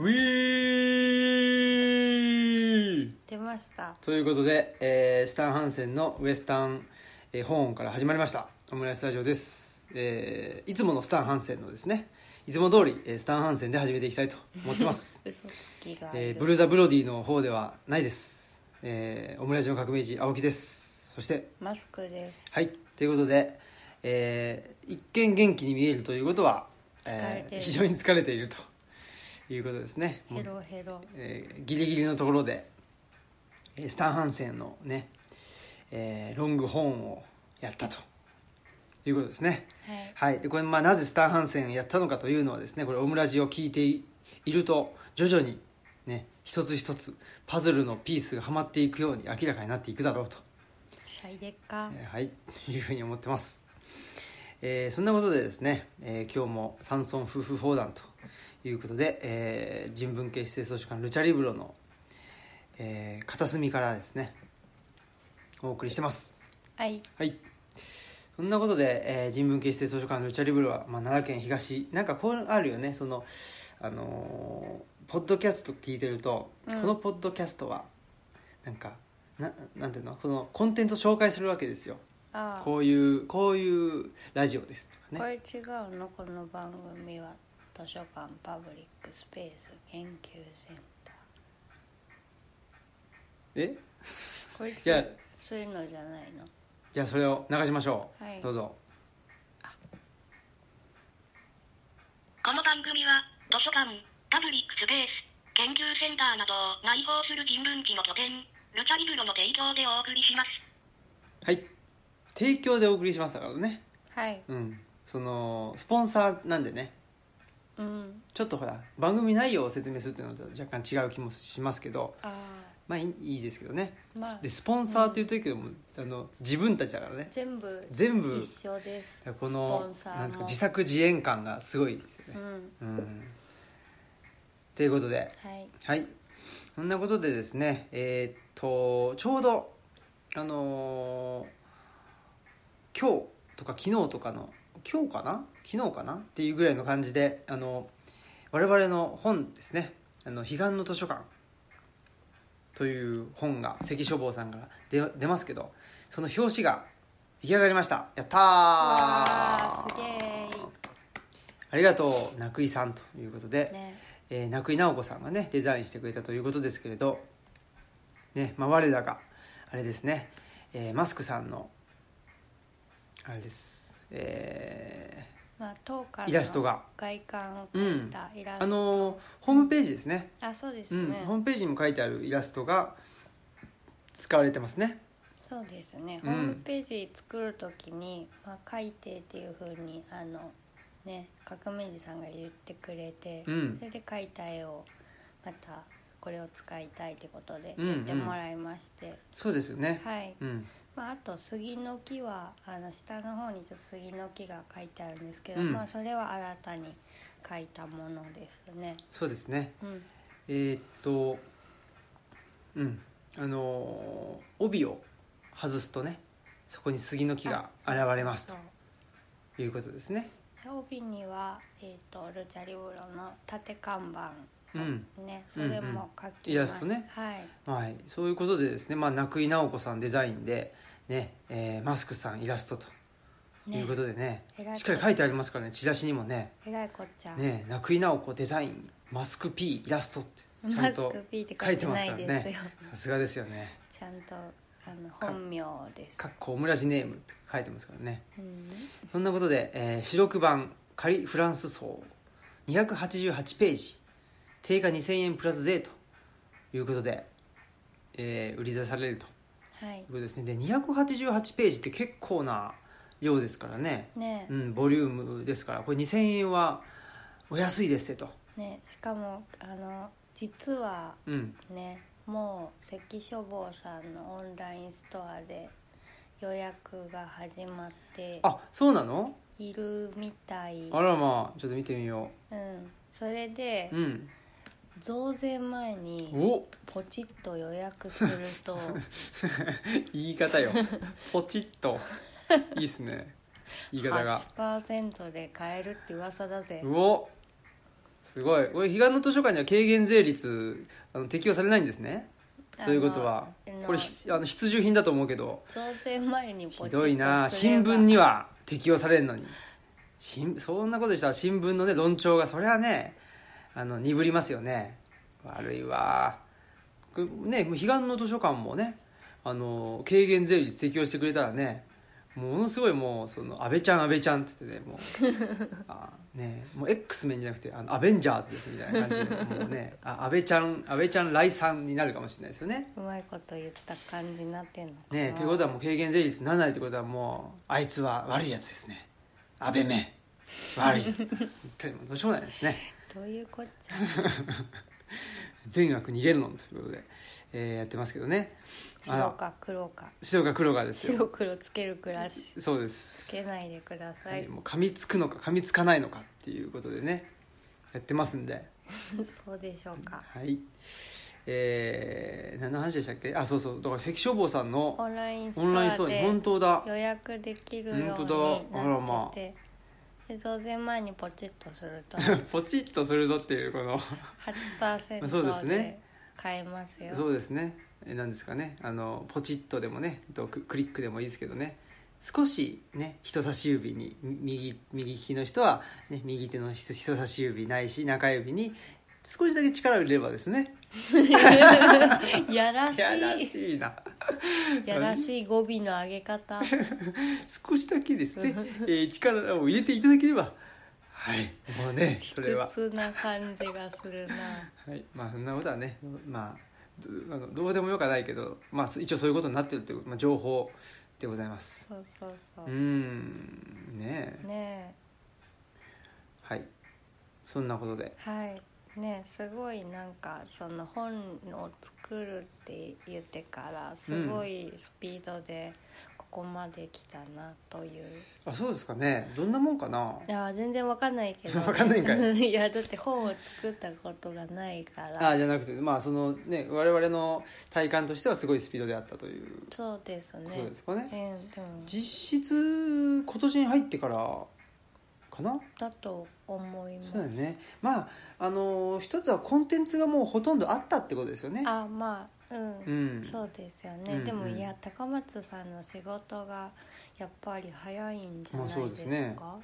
ウィー出ました。ということで、えースタン・ハンセンのウエスタン、えー本音から始まりました。オムライススタジオです、えーいつものスタン・ハンセンのですね。いつも通り、えースタン・ハンセンで始めていきたいと思ってます、嘘つきがえーブルーザ・ブロディの方ではないです、えーオムライスの革命児青木です。そしてマスクです。はい。ということで、えー一見元気に見えるということは、疲れてる。非常に疲れているということですね。ヘロヘロえーギリギリのところでえースタン・ハンセンのね、えーロングホーンをやったということですね。はい。はい。でこれ、まあ、なぜスタン・ハンセンをやったのかというのはですねこれオムラジを聞いていると徐々にね一つ一つパズルのピースがはまっていくように明らかになっていくだろうと。はいでっか。えーはい、というふうに思ってます。えーそんなことでですね、えー今日も山村夫婦砲弾ということで、えー人文系指定図書館ルチャリブロの、えー片隅からですね、お送りしてます。はい。はい。そんなことで、えー人文系指定図書館のルチャリブロは、まあ、奈良県東、なんかこうあるよね、その、あのーポッドキャスト聞いてると、うん。このポッドキャストは、なんか、ななんていうの？このコンテンツを紹介するわけですよ。ああ。こういうこういうラジオですとかね。これ違うの？この番組は図書館パブリックスペース研究センタえ？ーこれじゃあ。そういうのじゃないの？じゃあそれを流しましょう、はい。どうぞ。この番組は、図書館、パブリックスペース、研究センターなどを内包する人文地の拠点、ルチャリブロの提供でお送りします。はい。提供でお送りしましたからね。はい。うん。そのスポンサーなんでねうん。ちょっとほら番組内容を説明するっていうのと若干違う気もしますけどまあいいですけどね、まあ。でスポンサーって言うといいけども、あの自分たちだからね。全部全部一緒です。この。なんですか自作自演感がすごいですよね。うん。うん。ということで。はい。はい。そんなことでですねえーっとちょうどあのー今日とか昨日とかの今日かな？昨日かな？っていうぐらいの感じであの我々の本ですね「あの彼岸の図書館」という本が関書房さんから出出ますけどその表紙が出来上がりました。やったあすげえありがとうなくいさんということで、ね。えー、名久井直子さんがねデザインしてくれたということですけれど、ねまあ、我らがあれですね、えーマスクさんのあれです、えまあ当館イラストが。外観を描いたイラスート、あのーホームページですね。あそうですうん、ね、ホームページにも書いてあるイラストが使われてますね。そうですね、うん。ホームページ作る時に、まあ、書いてっていうふうにあのね革命児さんが言ってくれて、うん。それで描いた絵をまたこれを使いたいってことでうんうん。言ってもらいまして、そうですよね。はい、うんまあ、あと杉の木はあの下の方にちょっと杉の木が書いてあるんですけど、うん。まあ、それは新たに書いたものですね。そうですね。うん、えーっとうん。あのー帯を外すとねそこに杉の木が現れますそうということですね。帯には、えー、とルチャリブロの縦看板うん。ね、それも書きました、イラストね。はい。はい、そういうことでですね、まあ、名久井直子さんデザインで、ねえーマスクさんイラストということでね。えらいしっかり書いてありますからね。チラシにもね。えらいこっちゃ、ね井直子デザインマスク P イラストってちゃんと書書いてますからね。さすがですよね。ちゃんとあの本名です。かっこオムラジネームって書いてますからね。うん。そんなことで、えー、白黒版仮フランス層288ページ定価2000円プラス税ということで、えー売り出されるとはい。いうことですね。で288ページって結構な量ですからね、ね。うん、ボリュームですから。これ2000円はお安いですってと、ねしかもあの実はうん、ねもう関書房さんのオンラインストアで予約が始まってあそうなの？いるみたい。あらまあちょっと見てみよう。ん。それでううん増税前にお。ポチッと予約すると。言い方よ。ポチッと。いいっすね。言い方が。8%で買えるって噂だぜ。うお。すごい。これ彼岸の図書館には軽減税率あの適用されないんですね。ということは。これひあの必需品だと思うけど。増税前にポチッとひどいな。新聞には適用されるのに。新そんなことしたら新聞のね論調がそれはねあの鈍りますよね。悪いわ。ねもう彼岸の図書館もねあの軽減税率適用してくれたらねものすごいもうその安倍ちゃん安倍ちゃんって言ってねもう あねもう X メンじゃなくてあのアベンジャーズですみたいな感じでもうねあ安倍ちゃん安倍ちゃん来賛になるかもしれないですよね。うまいこと言った感じになってんのかな。ねということはもう軽減税率7ないってことはもうあいつは悪いやつですね。安倍め悪いやつ。どうしようもないですねどういうこっちゃ？善悪逃げるのということで、えーやってますけどね。あ白か黒か。白か黒かですよ。白黒つける暮らし。そうでつすけないでくださはいい、もう噛みつくのか噛みつかないのかっていうことでねやってますんで。そうでしょうか。はい。えー、何の話でしたっけ？あそうそう。だから関消防さんのオンラインストアで本当だ。予約できるようにな本って当だ。あらまあ増税前にポチッとすると。ポチッとするぞっていうこの。そうです8%ね。で買えますよ。そうですね。えなんですかね。あのポチッとでもねとククリックでもいいですけどね。少しね人差し指に右右利きの人は、ね、右手の人人差し指ないし中指に少しだけ力を入れればですね やらしやらいしいな。やらしい語尾の上げ方。少しだけですね、えー力を入れていただければ。はい。もうねそれは。普通な感じがするな。はい。まあそんなことはねまあどうでもよくはないけど、まあ、一応そういうことになってるという、まあ、情報でございます。そうそうそう。うーん。ねえ。ねはい。そんなことで。えはいねえすごいなんかその本を作るって言ってからすごいスピードでここまで来たなという、あそうですかね。どんなもんかな？いや全然わかんないけど。わかんないんかい。いやだって本を作ったことがないから。あじゃなくてまあそのね我々の体感としてはすごいスピードであったという。そうですね。ことですかね。うんでも。実質今年に入ってからかな？だと思います。そうだよね。まああの一つはコンテンツがもうほとんどあったってことですよね。あまあうん、うん。そうですよね、うんでもうんいや高松さんの仕事がやっぱり早いんじゃまあそうないですすでね。か、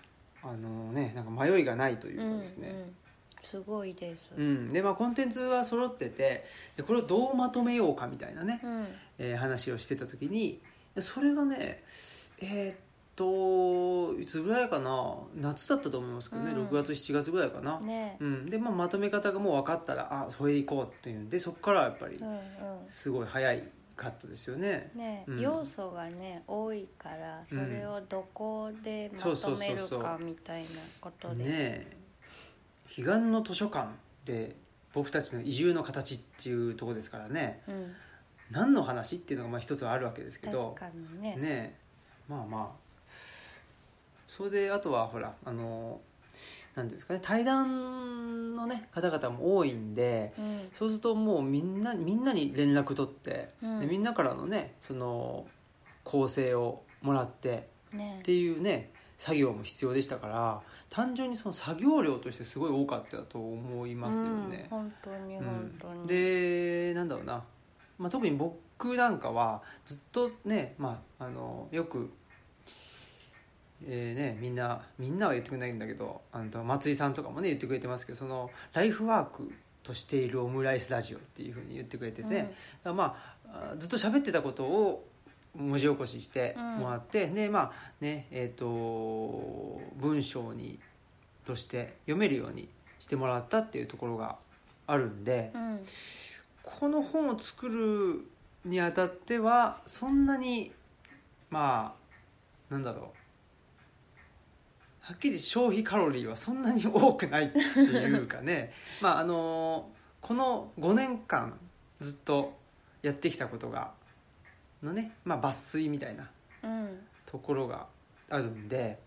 あのねなんか迷いがないといううんかですね、うんすごいです。うん。でまあコンテンツは揃っててでこれをどうまとめようかみたいなね、うん。えー話をしてた時にそれがねえーっといつぐらいかな？夏だったと思いますけどね、うん。6月7月ぐらいかな、ね。うん、で、まあ、まとめ方がもう分かったらあそれでいこうっていうんでそこからやっぱりすごい早いカットですよね。ね、うん。要素がね多いからそれをどこでまとめるかみたいなことで。ねえ。彼岸の図書館で僕たちの移住の形っていうところですからね。うん、何の話っていうのがまあ一つはあるわけですけど。確かにね。ねえ。まあまあそれであとはほらあの何ですかね対談のね方々も多いんでうん。そうするともうみんなみんなに連絡取って、うん。でみんなからのねその構成をもらってね。っていうね作業も必要でしたから単純にその作業量としてすごい多かったと思いますよね。うん、本当にうん。本当に、でなんだろうな、まあ、特に僕なんかはずっとね、まあ、あのよく、えーね、みんなみんなは言ってくれないんだけどあの松井さんとかもね言ってくれてますけどそのライフワークとしているオムライスラジオっていうふうに言ってくれてて、うん。まああずっと喋ってたことを文字起こししてもらって、でまあねえっ、と文章にとして読めるようにしてもらったっていうところがあるんで、うん。この本を作るにあたってはそんなにまあなんだろうはっきり消費カロリーはそんなに多くないっていうかね。まああのこの5年間ずっとやってきたことがのね、まあ、抜粋みたいなところがあるんで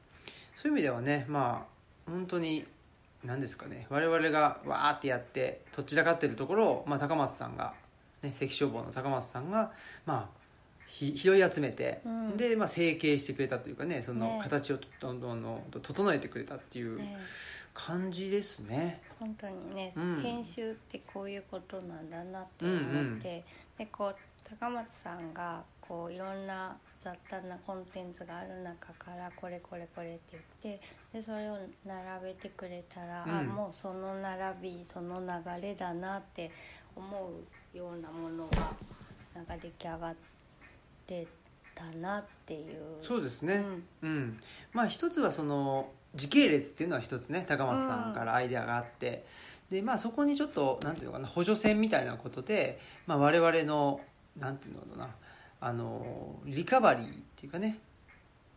そういう意味ではねまあ本当に何ですかね。我々がわーってやってとっちらかってるところを、まあ、高松さんが、ね、関消防の高松さんが、まあ、ひ拾い集めて、うん。で、まあ、成形してくれたというかねそのね。形をどんどんどん整えてくれたっていうね。感じですね。本当にね、うん。編集ってこういうことなんだなって思って、でこう高松さんがこういろんな雑多なコンテンツがある中からこれこれこれって言ってでそれを並べてくれたら、あうん。もうその並びその流れだなって思うようなものがなんか出来上がってたなっていう。そうですね、うん。うん。まあ一つはその時系列っていうのは一つね高松さんからアイデアがあって、でまあそこにちょっとなんていうのかな補助線みたいなことで、まあ、我々のなんていうのかなあのリカバリーっていうかね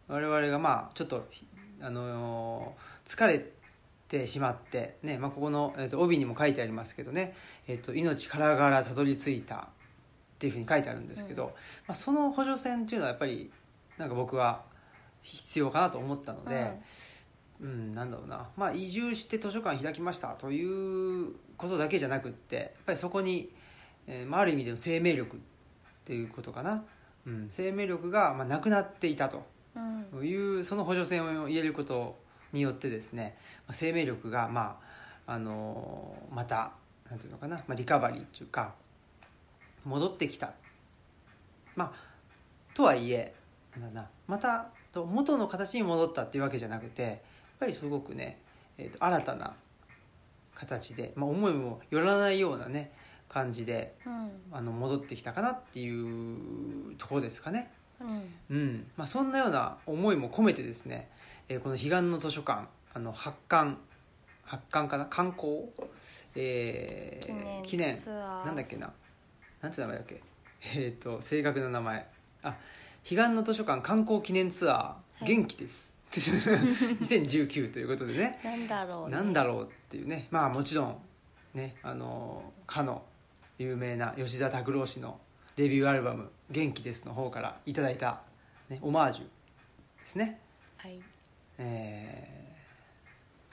我々がまあちょっとあの疲れてしまって、ねまあ、ここの、えー、と帯にも書いてありますけどね「えー、と命からがらたどり着いた」っていうふうに書いてあるんですけど、うん。まあ、その補助線っていうのはやっぱりなんか僕は必要かなと思ったので、うんなんだろうな、まあ、移住して図書館開きましたということだけじゃなくってやっぱりそこに、えーまあ、ある意味での生命力っていうことかな、うん、生命力が、まあ、なくなっていたと。うんうん。いうその補助線を入れることによってですね、まあ、生命力が、まああのーまたなんていうのかな、まあ、リカバリーっていうか戻ってきた。まあとはいえなんだなまたと元の形に戻ったっていうわけじゃなくてやっぱりすごくね、えー、と新たな形で、まあ、思いもよらないようなね感じでうん。あの戻ってきたかなっていうところですかね。うん。うん。まあ、そんなような思いも込めてですね、えーこの彼岸の図書館あの発刊発刊かな観光、えー記念。ツアー。なんだっけななんて名前だっけ？えっ、と正確な名前。あ彼岸の図書館観光記念ツアー、い。元気です。2019ということでね。なんだろうね。なんだろうっていうね。まあもちろんねあのかの有名な吉田拓郎氏のデビューアルバム「元気です」の方からいただいた、ね、オマージュですね。はい「えー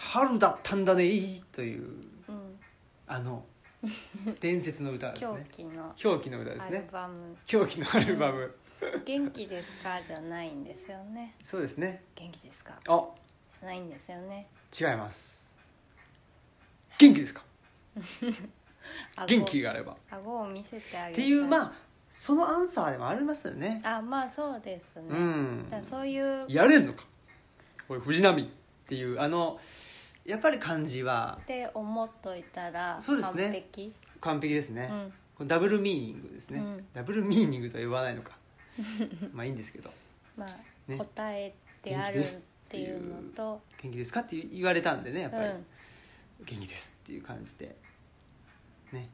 春だったんだね」といううん。あの伝説の歌です狂ね気の狂気の歌ですアルねバム。狂気のアルバム「元気ですか?」じゃないんですよね。そうですね「元気ですか?」あ。じゃないんですよね。違います。元気ですか？顎 元気があれば。顎を見せてあげっていうまああそのアンサーでもありますよね。あまあそうですね、うん。だからそういうやれんのか。これ藤波っていうあのやっぱり漢字はって思っといたらそうですね。完璧？完璧ですね、うん。ダブルミーニングですね、うん。ダブルミーニングとは言わないのか。まあいいんですけど。まあ、ね。答えてあるっ元気ですていう。のと「元気ですか?」って言われたんでねやっぱり。うん「元気です」っていう感じで。ね。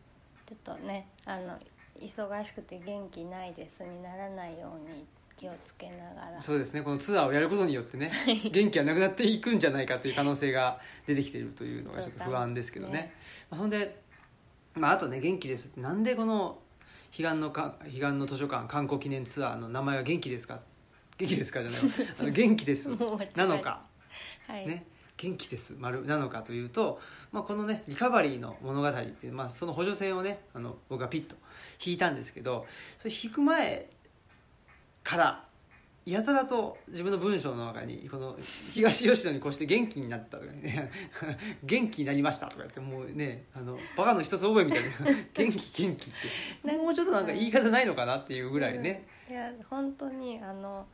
ちょっとねあの忙しくて元気ないです。にならないように気をつけながら。そうですね。このツアーをやることによってね元気がなくなっていくんじゃないかという可能性が出てきているというのがちょっと不安ですけどね。ねまあ、そんで、まあ、あとね元気です。ってなんでこの彼岸のか彼岸の図書館観光記念ツアーの名前が元気ですか？元気ですかじゃないわ。あの元気です。なのか。はい、ね。元気です。丸なのかというと、まあ、このねリカバリーの物語っていう、まあ、その補助線をねあの僕がピッと引いたんですけどそれ引く前からやたらと自分の文章の中にこの東吉野に越して元気になったとかね 元気になりましたとか言ってもうねあのバカの一つ覚えみたいな 元気元気ってもうちょっとなんか言い方ないのかなっていうぐらいね、いや本当にあの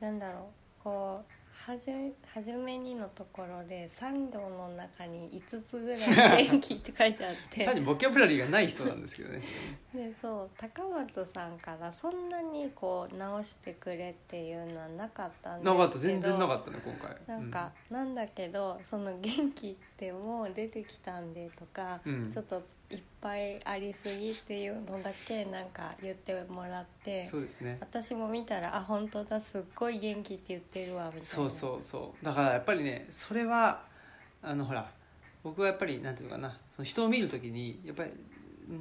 なんだろうこうはじはじめにのところで3行の中に5つぐらい 「元気」って書いてあって。単にボキャブラリーがない人なんですけどね。でそう高松さんからそんなにこう直してくれっていうのはなかったんですけど。なかった全然なかったね今回。なんか、なんだけどその「元気ってもう出てきたんで」とか、うん。ちょっといっぱいありすぎっていうのだけなんか言ってもらってそうですね。私も見たら「あ本当だすっごい元気って言ってるわ」みたいな。そうそうそう。だからやっぱりねそれはあのほら僕はやっぱりなんていうのかなその人を見るときにやっぱり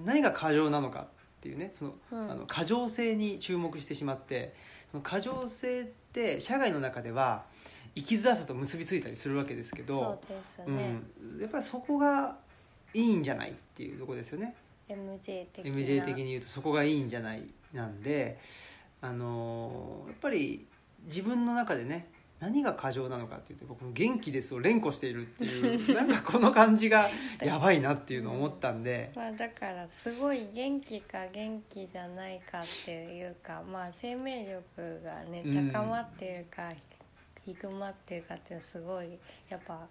何が過剰なのかっていうねその、うん。あの過剰性に注目してしまってその過剰性って社会の中では生きづらさと結びついたりするわけですけどそうですね、うん、やっぱりそこがいいんじゃないっていうところですよね。MJ 的な。MJ 的に言うとそこがいいんじゃないなんであのーやっぱり自分の中でね何が過剰なのかっていうと僕も元気ですを連呼しているっていう なんかこの感じがやばいなっていうのを思ったんで。まあ、だからすごい元気か元気じゃないかっていうか、まあ、生命力がねうん。高まってるか、低まってるかってすごいやっぱ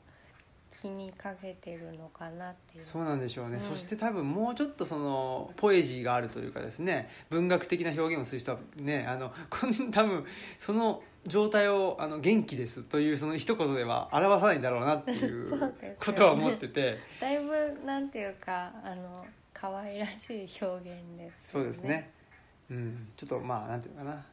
気にかけてるのかなっていう。そうなんでしょうね、うん。そして多分もうちょっとそのポエジーがあるというかですね文学的な表現をする人はねあの多分その状態をあの元気ですというその一言では表さないんだろうなってい そうことは思ってて。だいぶなんていうかあの可愛らしい表現ですそうですね、うん、ちょっとまあなんていうのかな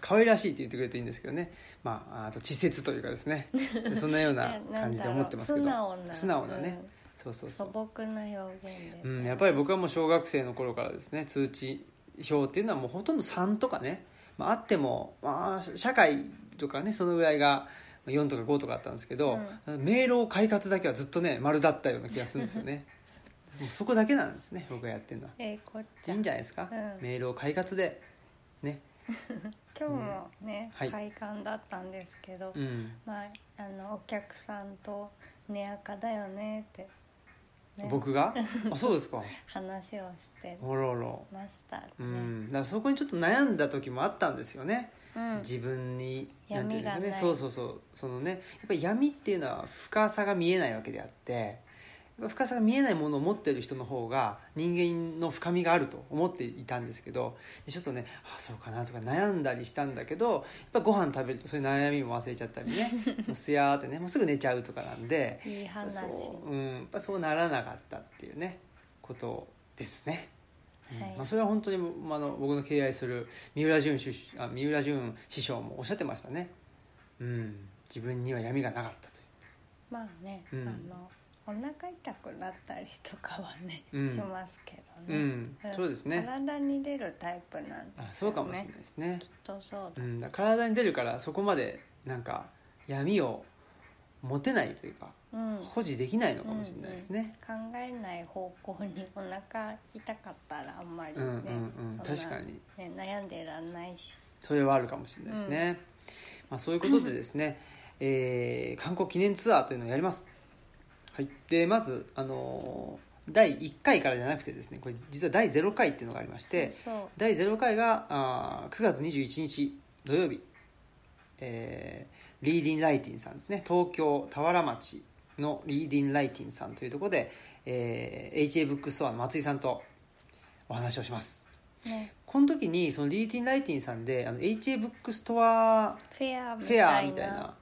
可愛らしいって言ってくれるといいんですけどね、まあ、あと稚拙というかですね。そんなような感じで思ってますけど。素直な。素直なね、うん。そうそうそう。素朴な表現です、うん、やっぱり僕はもう小学生の頃からですね通知表っていうのはもうほとんど3とかね、まあ、あっても、まあ、社会とかねそのぐらいが4とか5とかあったんですけど、メールを快活だけはずっとね丸だったような気がするんですよね。そこだけなんですね僕がやってるのは。えーこっち。いゃいんじゃないですか、うん。メールを快活でね 今日もね、はい。快感だったんですけど、うん。まあ、あのお客さんと「寝垢だよね」って、ね。僕が？あそうですか。話をしてましたね、うん、だからそこにちょっと悩んだ時もあったんですよね、うん。自分になんていうか闇がない。ねそうそうそう。そのねやっぱり闇っていうのは深さが見えないわけであって深さが見えないものを持ってる人の方が人間の深みがあると思っていたんですけどでちょっとねあそうかなとか悩んだりしたんだけどやっぱご飯食べるとそういう悩みも忘れちゃったりね もうすやーってねもうすぐ寝ちゃうとかなんでいい話そう,、うん、やっぱそうならなかったっていうねことですね。うんはい。まあ、それは本当に、まあ、あの僕の敬愛する三浦淳師あ三浦淳師匠もおっしゃってましたね、うん、自分には闇がなかったという。まあね、うん。あのお腹痛くなったりとかはね、うん。しますけどうね、ん、そうですね。体に出るタイプなんでね。あそうかもしれないですね。きっとそうだ、うん、体に出るからそこまでなんか闇を持てないというかうん。保持できないのかもしれないですね、考えない方向にお腹痛かったらあんまりね、うんうんうん。確かに。ね、悩んでらんないし。それはあるかもしれないですね、まあ、そういうことでですね、えー観光記念ツアーというのをやります、はい、でまず、あのー第1回からじゃなくてですねこれ実は第0回っていうのがありまして第0回があー9月21日土曜日、えーリーディンライティンさんですね。東京田原町のリーディンライティンさんというところで、えー HA ブックストアの松井さんとお話をします。ね。この時にそのリーディンライティンさんであの HA ブックストアフェアみたいな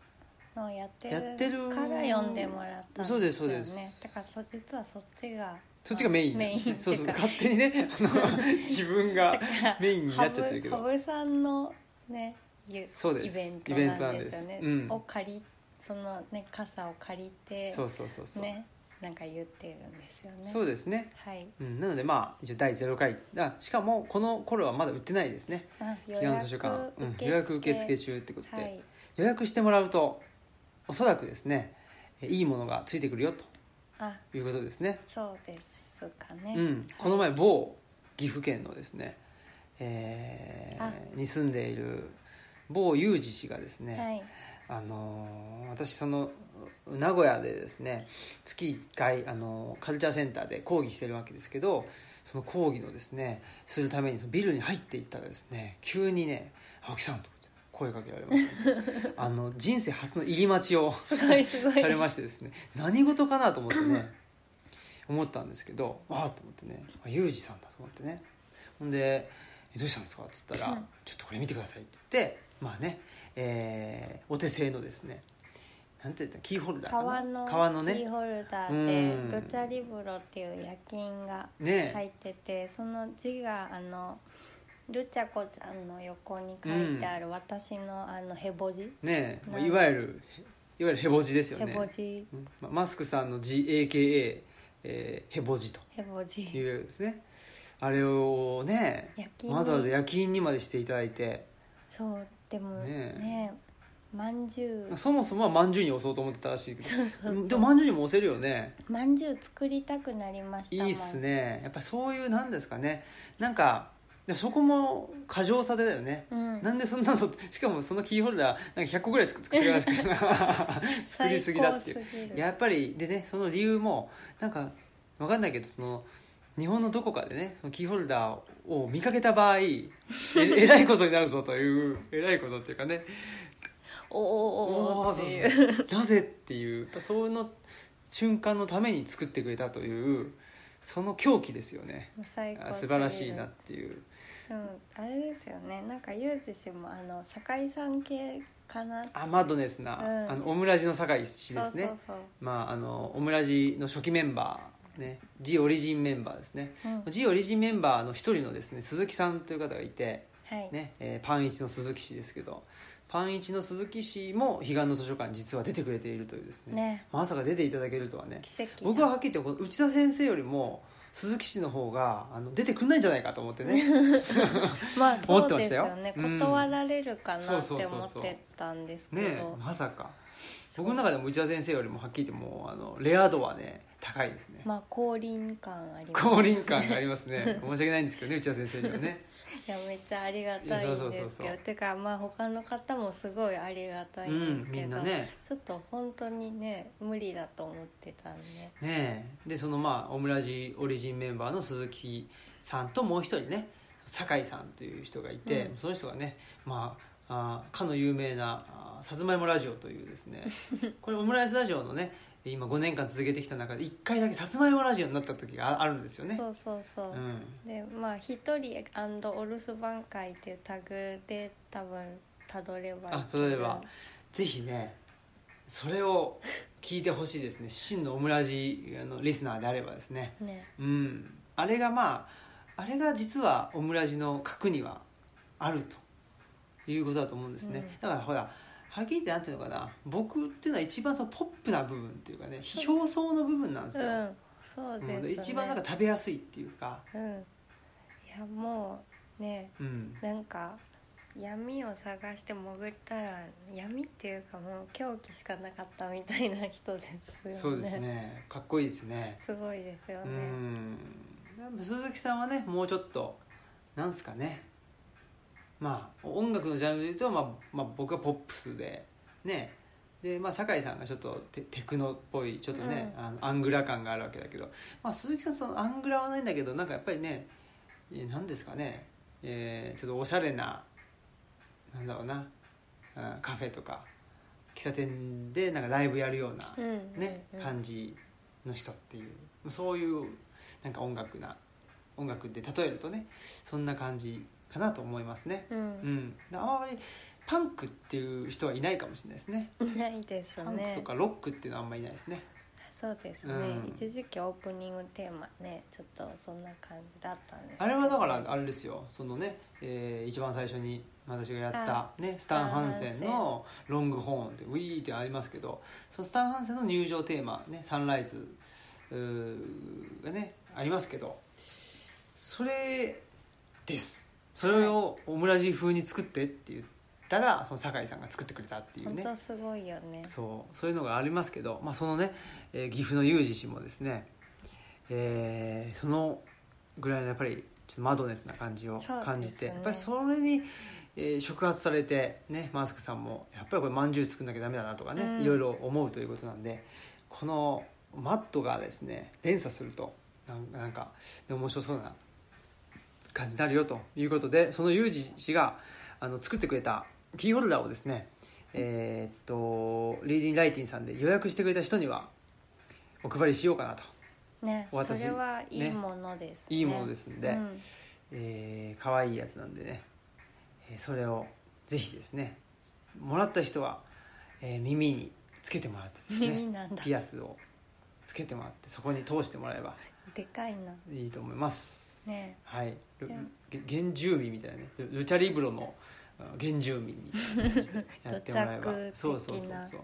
のをやってるやってる。から読んでもらったんですよね。そうですそうです。だからそ実はそっちがそっちがメイン。メインっていうか。そうそう勝手にねあの 自分がメインになっちゃってるけど。羽生さんのねゆそうです。イベントイベントななんんです。ですよねうん。を借りそのね傘を借りてそうそうそうそう、ねなんか言ってるんですよね。そうですね、はい。うん、なのでまあ一応第0回。あしかもこの頃はまだ売ってないですね。あ避難図書館、うん、予約受付中ってことで、はい。予約してもらうとおそらくですねえいいものがついてくるよとあいうことですね。そうですかね、うん、この前某岐阜県のですね、えーあ。に住んでいる某裕二氏がですね、はい。あのー私その名古屋でですね月1回、あのーカルチャーセンターで講義してるわけですけどその講義のですねするためにビルに入っていったらですね急にね「青木さん」と声かけられました、ね、あの人生初の入り待ちをされましてですね。何事かなと思ってね思ったんですけどああと思ってねあユージさんだと思ってね。ほんで「えどうしたんですか?」っつったら、うん。ちょっとこれ見てください」って言ってまあね、えーお手製のですねなんて言ったのキーホルダーか革なの革のね。キーホルダうーでん。ドチャリブロっていう夜勤がね。入っててその字があのルチャコちゃんの横に書いてある私のあのヘボ字ねなんいわゆるいわゆるヘボ字ですよヘねボ字うんまマスクさんの GAKA、えーヘボ字と。ヘボ字いうですね。あれをねわざわざ夜勤にまでしていただいて。そうでもねねまんじゅう。そもそもはまんじゅうに押そうと思ってたらしいけど。でもまんじゅうにも押せるよね。まんじゅう作りたくなりましたいいっすね。やっぱそういうなんですかね。なんかでそこも過剰さでだよね、うん。なんでそんなのしかもそのキーホルダーなんか100個ぐらい作作ってるらしくて 作りすぎだっていう。やっぱりでねその理由もなんかわかんないけどその日本のどこかでねそのキーホルダーを見かけた場合え えらいことになるぞというえらいことっていうかね。おおおおおーっていう。なぜっていう。その瞬間のために作ってくれたというその狂気ですよね。素晴らしいなっていううんあれですよね。なんかユージ氏もあの酒井さん系かなあマッドネスな、うん。あのオムラジの酒井氏ですね。まああのオムラジの初期メンバーね。G オリジンメンバーですね、そう、うん、G オリジンメンバーの一人のですね鈴木さんという方がいて、はい、ねえーパンイチの鈴木氏ですけどパンイチの鈴木氏も彼岸の図書館に実は出てくれているというですね。ね。まさか出ていただけるとはね。奇跡だ。僕ははっきり言って内田先生よりも鈴木氏の方があの出てくんないんじゃないかと思ってね。まあ 思そうですよね。うん。断られるかなって思ってたんですけど、ねえまさか僕の中でも内田先生よりもはっきり言ってもうあのレア度はね高いですね。まあ降臨感あります。降臨感がありますね。申し訳ないんですけどね内田先生にはね。いやめっちゃありがたいんいやそうそうですそうそう。けどてかまあ他の方もすごいありがたういんですんみけど、んなね。ちょっと本当にね無理だと思ってたんで。ねえ。でそのまあオムラジオリジンメンバーの鈴木さんともう一人ね酒井さんという人がいて、うん。その人がねまああかの有名なあさつまいもラジオというですね これオムライスラジオのね今5年間続けてきた中で1回だけさつまいもラジオになった時がああるんですよね。そうそうそう、うん。でまあ「一人お留守番会」っていうタグで多分たどれば。あ例えば。ぜひねそれを聞いてほしいですね。真のオムラジあのリスナーであればですね。ね。うん。あれがまああれが実はオムラジの核にはあるということだと思うんですね、うん。だからほらはっきり言ってなんていうのかな僕っていうのは一番そのポップな部分っていうかね表層の部分なんですよ、うん。そうですうん。ねで一番なんか食べやすいっていうか。うん。いやもうねうん。なんか闇を探して潜ったら闇っていうかもう狂気しかなかったみたいな人ですよね。そうですね。かっこいいですね。すごいですようねん。やっぱ鈴木さんはねもうちょっとなんすかねまあ音楽のジャンルで言うと、まあまあ、僕はポップスでね。で、まあ、酒井さんがちょっとテテクノっぽいちょっとね、あのアングラ感があるわけだけど、まあ、鈴木さんそのアングラはないんだけどなんかやっぱりねえーなんですかね、えーちょっとおしゃれななんだろうな、うんカフェとか喫茶店でなんかライブやるような、うんねうんうん。感じの人っていう。そういうなんか音楽な音楽で例えるとねそんな感じかなと思いますね。ううん。んあんまりパンクっていう人はいないかもしれないですね。いないですパンクとねかロックっていうのはあんまりいないですね。そうですね、うん。一時期オープニングテーマねちょっとそんな感じだったんですあれはだからあれですよ。そのね、えー一番最初に私がやったあ、ね、ススタン・ハンセン。の「ロングホーン」ってウィーってありますけどそのスタン・ハンセンの入場テーマ「ね、サンライズ」がねありますけどそれですそれをオムラジ風に作ってって言ったらその酒井さんが作ってくれたっていうね。本当すごいよね。そうそういうのがありますけど、まあ、そのね、えー岐阜の裕二氏もですね、えーそのぐらいのやっぱりちょっとマドネスな感じを感じて、やっぱりそれに、えー触発されて、ね、マスクさんもやっぱりこれまんじゅう作んなきゃダメだなとかね、うん。いろいろ思うということなんでこのマットがですね連鎖するとなんなんか面白そうな感じになるよということでそのユージ氏があの作ってくれたキーホルダーをですねえーっとリーディン・ライティンさんで予約してくれた人にはお配りしようかなと。ねお渡し。それはいいものです、ね。いいものですんで、うん。えー可愛いやつなんでね、えーそれをぜひですねもらった人は、えー耳につけてもらってですねピアスをつけてもらってそこに通してもらえばでかいな。いいと思いますねはい。原住民みたいなね。ルルチャリブロのあ原住民みたいなやってもらえば。そうそうそうそう。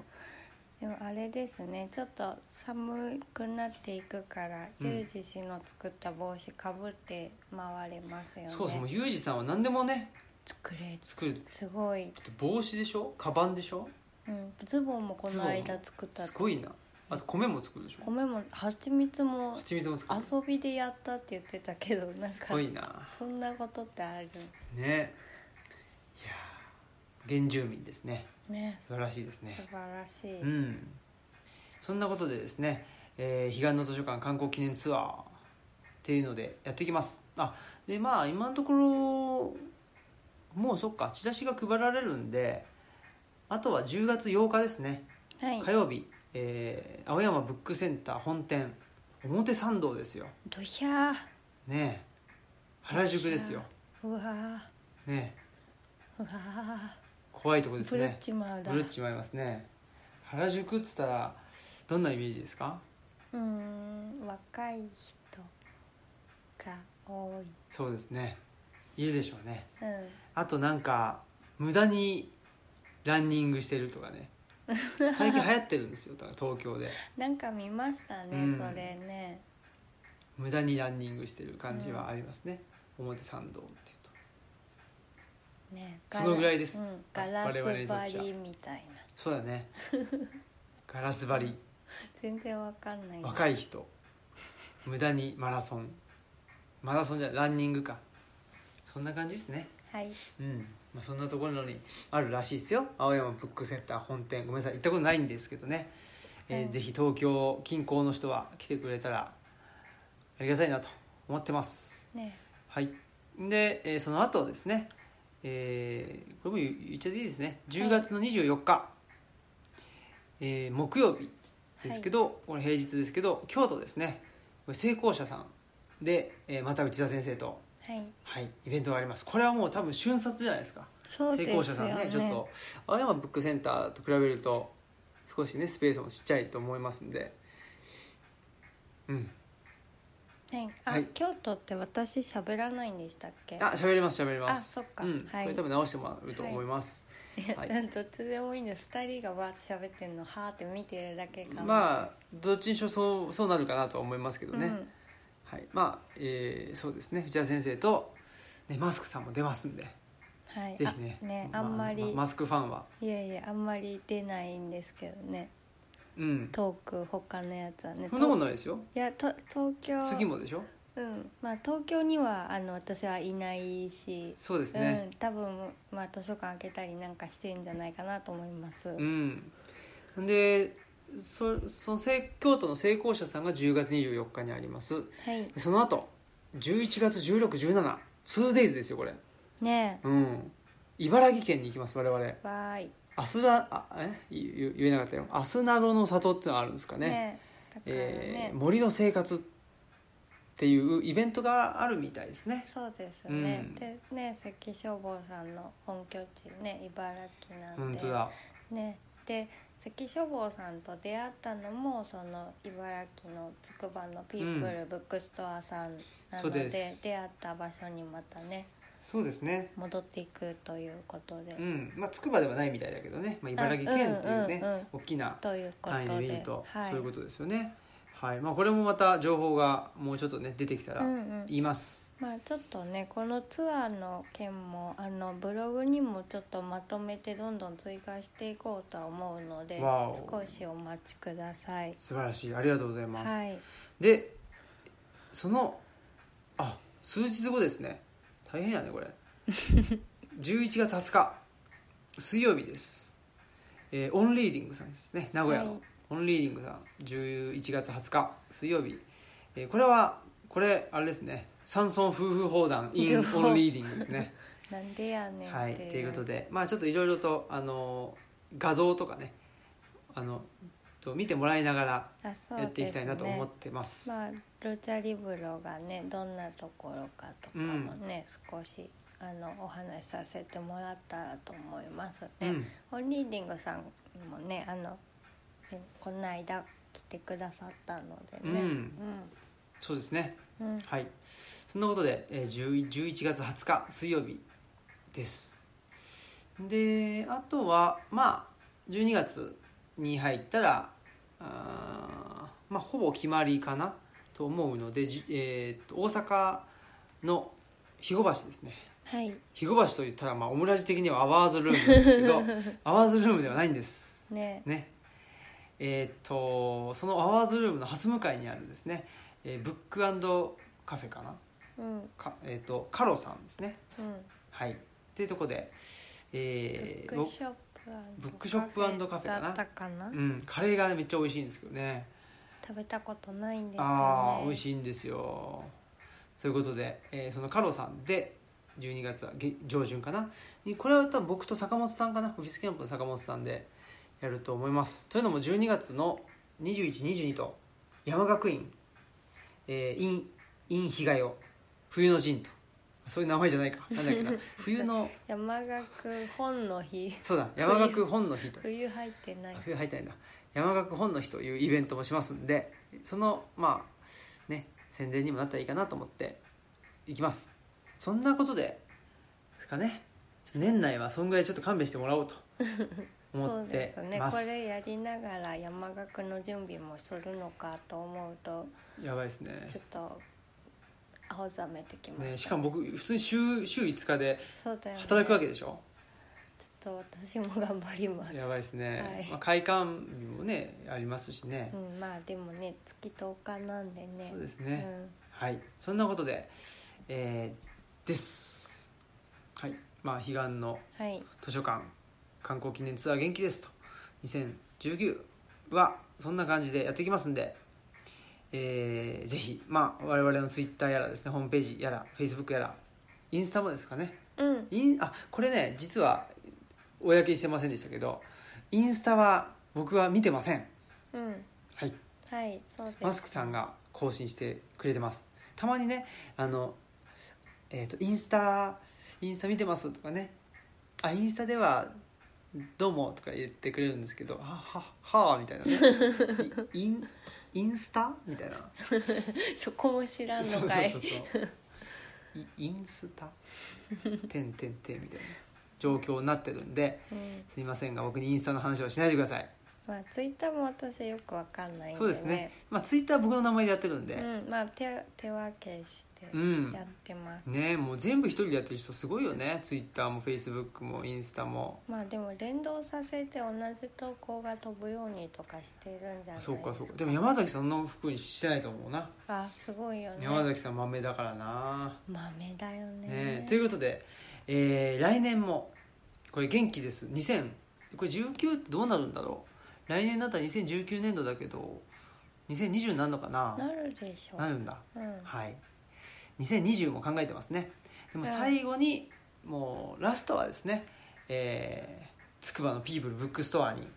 でもあれですね。ちょっと寒くなっていくから、うん。ユージ氏の作った帽子かぶって回れますよね。そうそう。もうユージさんは何でもね作れ作る。すごい、帽子でしょ？カバンでしょ？うん、ズボンもこの間作ったすごいなあと米も作るでしょ？米も蜂蜜も蜂蜜も作る。遊びでやったって言ってたけどなんすかごいな。そんなことってある。ね。いやー原住民ですね。ね。素晴らしいです素ね晴らしい、うん。そんなことでですね、えー、彼岸の図書館観光記念ツアーっていうのでやっていきます。あでまあ今のところもうそっかチラシが配られるんであとは10月8日ですね。はい。火曜日、えー青山ブックセンター本店表参道ですよ。ドヒャー。ねえ原宿ですよ。うわねえ。ーうわ怖いとこですーブルッねチマウだ。ブルっちまいますね。原宿っつったらどんなイメージですか？うーん若い人が多い。そうですね。いるでしょうね。うん。あとなんか無駄にランニングしてるとかね最近流行ってるんですよだから東京で。なんか見ましたね、うん。それね。無駄にランニングしてる感じはありますね、表参道っていうと。ねそのぐらいです。うん、ガラス我々にとっちゃ。張りみたいなそうだね。ガラス張り。全然わかんない。若い人。無駄にマラソン。マラソンじゃないランニングか。そんな感じですね。はい。うん、まあ、そんなところにあるらしいですよ。青山ブックセンター本店。ごめんなさい。行ったことないんですけどね、えーうん。ぜひ東京近郊の人は来てくれたらありがたいなと思ってます。ね。はい。で、えーその後ですね、えーこれも言言っちゃっていいですね。10月の24日、えー木曜日ですけど、これ平日ですけど京都ですね。これ成功者さんで、えーまた内田先生と、はい。はい、イベントがあります。これはもう多分瞬殺じゃないですか。成功者さんねちょっと。青山ブックセンターと比べると少しねスペースもちっちゃいと思いますんで。うん。はい、あ、はい。京都って私喋らないんでしたっけ？あ喋ります喋りまあすそっか、うん、はい。これ多分直してもらうと思います、はい。なんどっちでもいいんです2人がわーって喋ってるのはーって見てるだけかまあどっちにしろそうそうなるかなとは思いますけどね、うんはい。まあ、えーそうですね。内田先生と、ね、マスクさんも出ますんで。はい、ぜひね。あねまあんまり、ママスクファンは。いやいやあんまり出ないんですけどね。うん。トーク他のやつはね。そんなこととないですよ。いやと東京。次もでしょ？うん。まあ東京にはあの私はいないし。そうですね。うん、多分、まあ、図書館開けたりなんかしてんじゃないかなと思います、うん、でそその成京都の成功者さんが10月24日にあります。はい。その後11月 16172days ですよこれ。ねうん。茨城県に行きます我々。えわーい。アスラあえ？言言えなかったよ。アスナロの里ってのがあるんですかね。ねだからね、えー森の生活っていうイベントがあるみたいですね。そうですね、うん。でね関消防さんの本拠地ね茨城なんで本当だ。ねで関消防さんと出会ったのもその茨城のつくばのピープルブックストアさんなので,、です。出会った場所にまたねそうですね。戻っていくということで、うん。まあ筑波ではないみたいだけどね、まあ、茨城県っていうね、うんうんうん大きなということ単位で見ると、はい、そういうことですよね。はい。まあ、これもまた情報がもうちょっとね出てきたらうんうん。言います、まあちょっとねこのツアーの件もあのブログにもちょっとまとめてどんどん追加していこうとは思うのでわお。少しお待ちください。素晴らしい。ありがとうございます、はい。でそのあ数日後ですね。大変やねこれ。11月20日。水曜日です、えーオンリーディングさんですね。名古屋の、はい。オンリーディングさん。11月20日。水曜日、えーこれはこれあれですね山村夫婦砲弾 in オンリーディングですね。なんでやねんって。はい。ということでまあちょっといろいろとあの画像とかねあのと見てもらいながらあそうやっていきたいなと思ってます。ねまあルチャリブロがねどんなところかとかもね、少しあのお話しさせてもらったらと思いますね、うん。オンリーディングさんもねあのえこの間来てくださったのでね。うん。そうですね。うん、うん。はいそんなことで、えー、10 11月20日水曜日です。であとはまあ12月に入ったらあーまあほぼ決まりかなと思うので、じえーと大阪の肥後橋ですね。はい。肥後橋といったら、まあ、オムラジ的にはアワーズルームなんですけど アワーズルームではないんです。ね。ね。えー、とそのアワーズルームの蓮向かいにあるですね、えーブックカフェかなうん。か、えー、とカロさんですね。うん。はい。っていうところで、えーブックショップブックショップカフェかな。だったかな、僕うん、カレーがねめっちゃ美味しいんですけどね。食べたことないんですよね。ああ美味しいんですよ。ということで、えーそのカロさんで12月はげ上旬かな？にこれは多分僕と坂本さんかな？オフィスキャンプの坂本さんでやると思います。というのも12月の2122と山学院、えー、インイン日が代冬の陣と。そういう名前じゃないか。なんだっけな。冬の山岳本の日。そうだ。山学本の日と冬入ってない。あ冬入ってないんだ山岳本の日というイベントもしますんでそのまあね宣伝にもなったらいいかなと思っていきます。そんなことでですかね。年内はそんぐらいちょっと勘弁してもらおうと 思そうってですね。これやりながら山岳の準備もするのかと思うとやばいですね。ちょっと青ざめてきました、ねしかも僕普通に週週5日で働くわけでしょ？ちょっと私も頑張ります。やばいですね、はい。まあ、開館日もねありますしね、うん、まあでもね月10日なんでね。そうですね、はい。そんなことでえーです。はい。まあ彼岸のうん、はい。図書館観光記念ツアー元気ですと。2019はそんな感じでやっていきますんで、えーぜひ、まあ、我々のツイッターやらですねホームページやらフェイスブックやらインスタもですかね。うん。インあこれね実は公にしてませんでしたけどインスタは僕は見てません。うん。はい。はいそうです。マスクさんが更新してくれてます。たまにねあの、えーと「インスタインスタ見てます」とかね「あインスタではどうも」とか言ってくれるんですけど「はははあ」みたいなね「インインスタ?」みたいな。そこも知らんそうのかい。そうそうそうイインスタ？てんてんてんみたいな状況になってるんでうん。すいませんが僕にインスタの話はしないでくださいまあツイッターも私よくわかんないんで、ね、そうですね。まあツイッターは僕の名前でやってるんで、うんまあ手手分けしてうん。やってます、ねもう全部一人でやってる人すごいよね。ツイッターもフェイスブックもインスタも。まあでも連動させて同じ投稿が飛ぶようにとかしてるんじゃないですか。そうかそうか。でも山崎さんの服にしてないと思うな、あすごいよね。山崎さん豆だからな、豆だよね。ね。ということで、えー来年もこれ元気です。2000これ19ってどうなるんだろう？来年だったら2019年度だけど2020なんのかな？なるでしょなるんだ。うん。はい。2020も考えてますね。でもうん。最後にもうラストはですねつくばのピープルブックストアに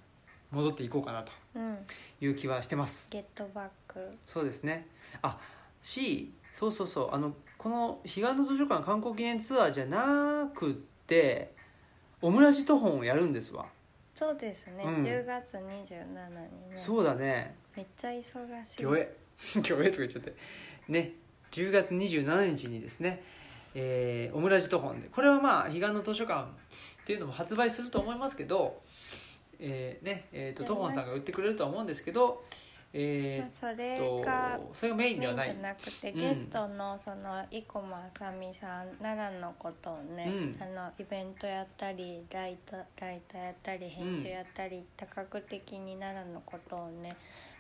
戻っていこうかなとうん。いう気はしてます。 Get back。そうですね。あしそうそうそう。あのこの彼岸の図書館刊行記念ツアーじゃなくってオムラジト本をやるんですわ、そうですね、うん。10月27日にね。そうだね。めっちゃ忙しい。魚影魚影とか言っちゃって。ね。10月27日にですね、えーオムラジト本で。これはまあ彼岸の図書館っていうのも発売すると思いますけどえーねえー、とトホンさんが売ってくれるとは思うんですけどえまあ、そー、れとがそれがメインではない。じゃなくて、うん。ゲストのその生駒あさみさん奈良のことをね、うん。あのイベントやったりライトライターやったり編集やったり、多角的に奈良のことをね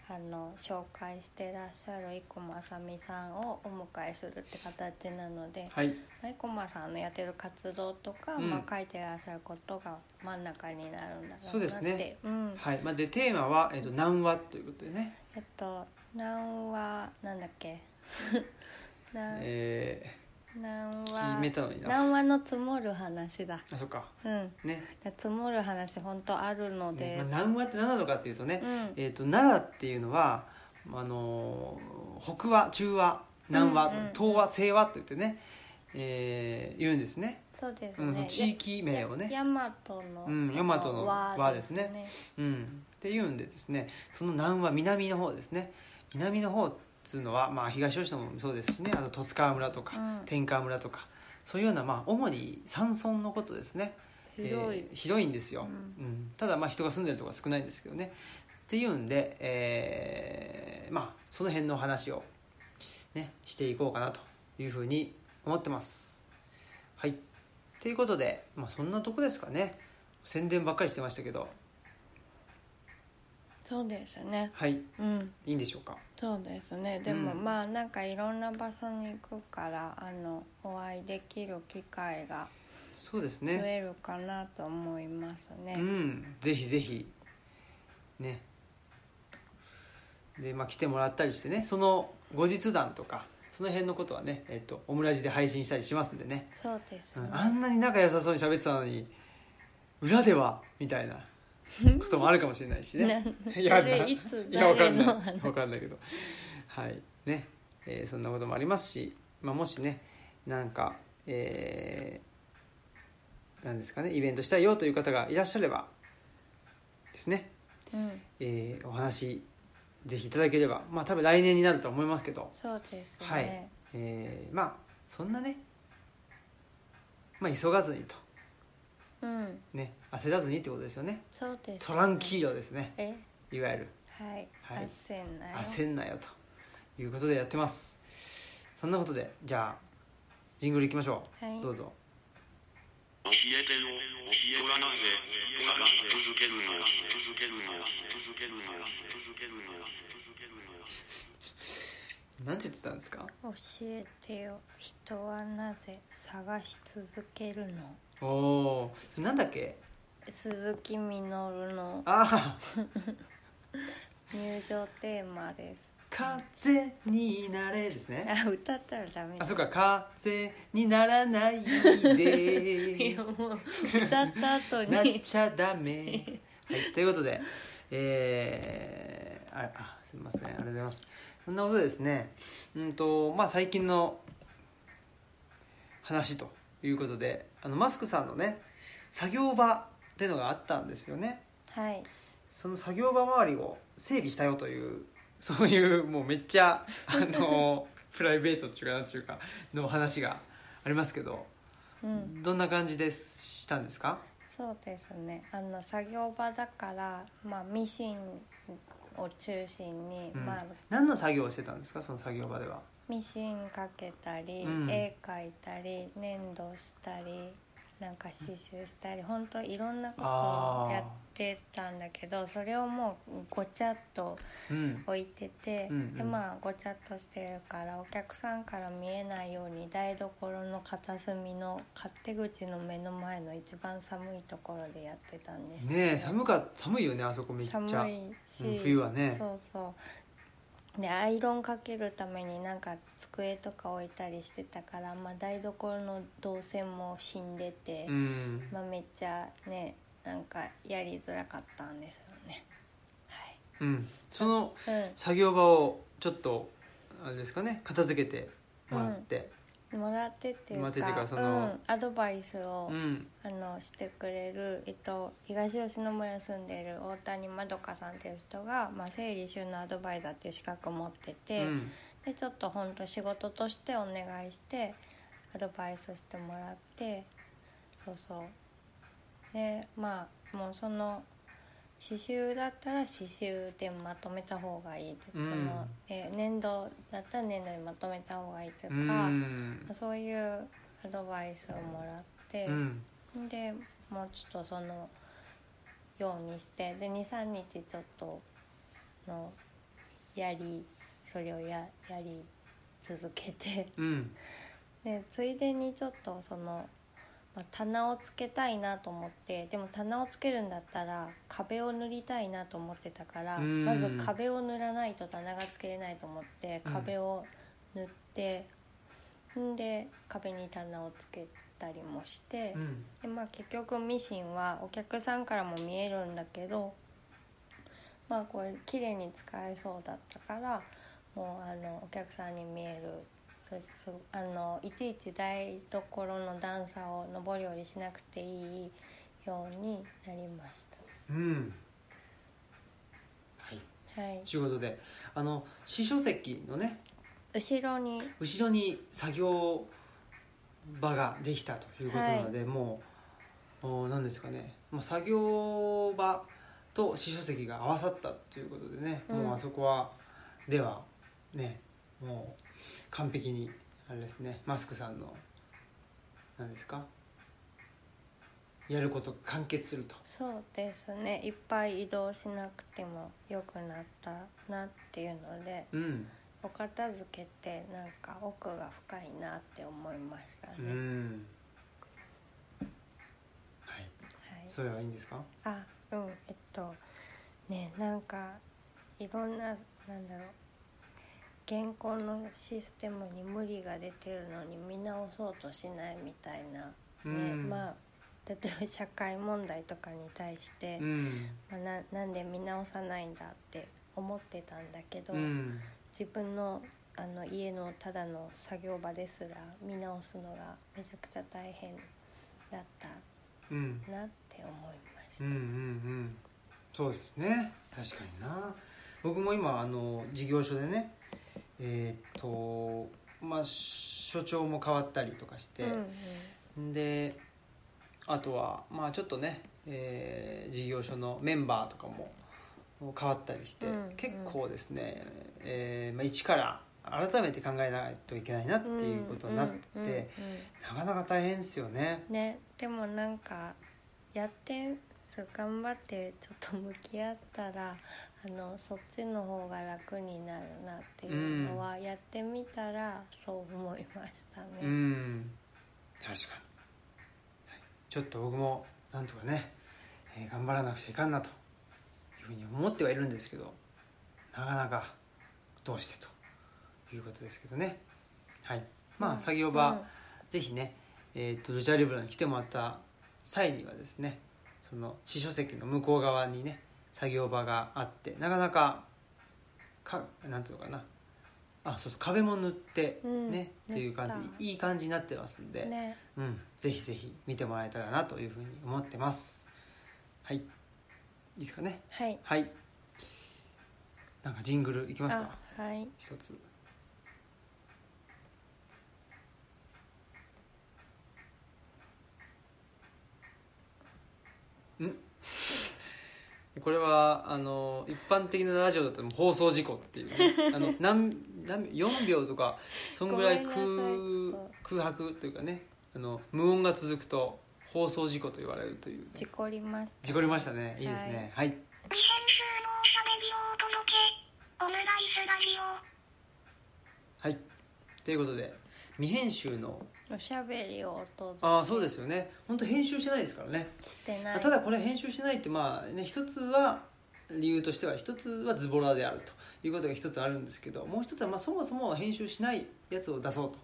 あの紹介してらっしゃる生駒あさみさんをお迎えするって形なのではい。生駒さんのやってる活動とか、うん。まあ、書いてらっしゃることが真ん中になるんだろうなって。そうですね。うん、はい。まあ、でテーマは、えー、と南和ということでね、えっと南はなんだっけ？南え南ー、決はめたのにな。南和の積もる話だ。あそっか。うん。ね。だ積もる話本当あるので、ねまあ、南和って何なのかっていうとね、うん。えー、と奈良っていうのはあのー北和中和南和、うんうん。東和西和って言ってね、えー言うんですね、そうですうん、ね地域名をね。や大和の、うん大和の和ですね。うん、っていうんでですねその南は南の方ですね。南の方っつうのは、まあ、東吉野もそうですしねあと十津川村とか、うん。天川村とかそういうような、まあ、主に山村のことですね。広い、えー広いんですよ、ううん。ただまあ人が住んでるところは少ないんですけどね。っていうんで、えーまあその辺の話を、ね、していこうかなというふうに思ってます。はい。ということで、まあ、そんなとこですかね。宣伝ばっかりしてましたけどそうですね。はい。うん。いいんでしょうか？そうですね。でも、うんまあなんかいろんな場所に行くからあのお会いできる機会がそうです増ねえるかなと思いますね、うん。ぜひぜひ。ね。でまあ来てもらったりしてねその後日談とかその辺のことはね、えっと、オムラジで配信したりしますんでね、そうですね、うん。あんなに仲良さそうに喋ってたのに裏ではみたいな こともあるかもしれないしね。いやいついやわか誰んない。わかんないけど。はい。ね、えーそんなこともありますし、まあ、もしねなんかえーなんですかねイベントしたいよという方がいらっしゃればですね、うん。えーお話ぜひいただければまあ多分来年になると思いますけど。そうですね、はい。えーまあそんなねまあ急がずにとうん。ね焦らずにってことですよね。そうです、ね、トランキーロですね。え？いわゆる。はい、はい。焦んなよ。焦んなよということでやってます。そんなことでじゃあジングルいきましょう、はい。どうぞ。教えてよ教えはなぜ続けるの続けるの続けるの続けるの続けるのなんて言ってたんですか？教えてよ。人はなぜ探し続けるの？おおーなんだっけ？鈴木みのるの。ああ 入場テーマです。風になれですね。あ歌ったらダメ。あそうか。風にならないで。いやもう歌った後なっにちゃダメ。はいということでえー、ああすみません。ありがとうございますそんなことでですね。うんとまあ最近の話ということであのマスクさんのね作業場っていうのがあったんですよね。はい。その作業場周りを整備したよというそういうもうめっちゃあの プライベートっていうかなんていうかの話がありますけどうん。どんな感じでしたんですか？そうですね。あの作業場だから、まあ、ミシンを中心に、うん。まあ、何の作業をしてたんですか？その作業場では。ミシンかけたり、うん。絵描いたり粘土したりなんか刺繍したり本当いろんなことをやってたんだけどそれをもうごちゃっとうん。置いてて、うんうん。でまあごちゃっとしてるからお客さんから見えないように台所の片隅の勝手口の目の前の一番寒いところでやってたんですねえ寒か寒いよねあそこめっちゃ。寒いし、うん冬はね。そうそうでアイロンかけるためになんか机とか置いたりしてたから、まあ、台所の動線も死んでて、うん。まあ、めっちゃねなんかやりづらかったんですよね。うん。そのはい、作業場をちょっとあれですかね片付けてもらって。うん、もらってっていうかてかそのうん、アドバイスを、うん。あのしてくれる、えっと、東吉野村に住んでる大谷まどかさんっていう人が、まあ、整理収納アドバイザーっていう資格を持ってうて、ん。でちょっと本当仕事としてお願いしてアドバイスしてもらってそうそう。でまあもうその刺繍だったら刺繍でまとめた方がいいって、うん。そので粘土だったら粘土でまとめた方がいいとうか、ん。そういうアドバイスをもらって。うん。でもうちょっとそのようにしてで23日ちょっとのやりそれをややり続けて。うん。でついでにちょっとその、まあ、棚をつけたいなと思ってでも棚をつけるんだったら壁を塗りたいなと思ってたからうんまず壁を塗らないと棚がつけれないと思ってうん壁を塗って、んで壁に棚をつけたりもして。うんでまあ結局ミシンはお客さんからも見えるんだけどまあこれ綺麗に使えそうだったからもうあのお客さんに見えるそそあのいちいち台所の段差を上り下りしなくていいようになりましうん。はい。たはい。ということであの詩書席のね後ろに。後ろに作業場ができたということなので、もうお何ですかね、まあ、作業場と詩書席が合わさったということでね、うん。もうあそこはではねもう完璧にあれですねマスクさんの何ですか？やることが完結すると。そうですね。いっぱい移動しなくてもよくなったなっていうのでうん。お片付けってなんか奥が深いなって思いましたね、うん。はい。はい。それはいいんですか？あうん。えっとねなんかいろんななんだろう現行のシステムに無理が出てるのに見直そうとしないみたいな、ねうん。まあ例えば社会問題とかに対して、うん。まあ、ななんで見直さないんだって思ってたんだけど、うん。自分のあの家のただの作業場ですら見直すのがめちゃくちゃ大変だったうんなって思いました。うんうんうん。そうですね。確かにな。僕も今あの事業所でねえーっとまあ所長も変わったりとかして、うんであとはまあちょっとね、えー事業所のメンバーとかも変わったりして、うん結構ですね、えーまあ、一から改めて考えないといけないなっていうことになって、うんうんうんうん。なかなか大変ですよね。ねでもなんかやってそう頑張ってちょっと向き合ったらあのそっちの方が楽になるなっていうのは、やってみたらそう思いましたね。うん確かに、はい。ちょっと僕もなんとかね、えー頑張らなくちゃいかんなというふうに思ってはいるんですけどなかなかどうしてということですけどね。はい。まあ作業場、うんぜひね、えー、とルチャリブロに来てもらった際にはですねその司書席の向こう側にね作業場があってなかなかかなんていうのかな。あそうそう壁も塗ってうんね、っていう感じ。いい感じになってますんで、ね。うん、ぜひぜひ見てもらえたらなというふうに思ってます。はい。いいですかね。はい。はい。なんかジングルいきますか。あはい。一つ。ん？これはあの一般的なラジオだと放送事故っていうね。あの何何4秒とかそんぐらい空空白というかねあの無音が続くと放送事故と言われるという、ね、事故りました。事故りましたね。いいですね。はい、未編集のおしゃべりをお届け。オムライスラジオ。はい、ということで未編集の。おしゃべりをああそうですよね。本当編集してないですからね。けしてない。ただこれ編集してないってまあね一つは理由としては一つはズボラであると。いうことが一つあるんですけどもう一つはまあそもそも編集しないやつを出そうと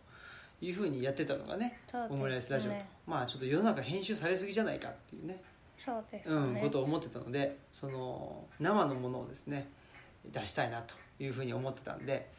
いうふうにやってたのがねね。オムライスラジオと。まあちょっと世の中編集されすぎじゃないかっていうね。そうですうん、ね、ことを思ってたのでその生のものをですね出したいなというふうに思ってたんで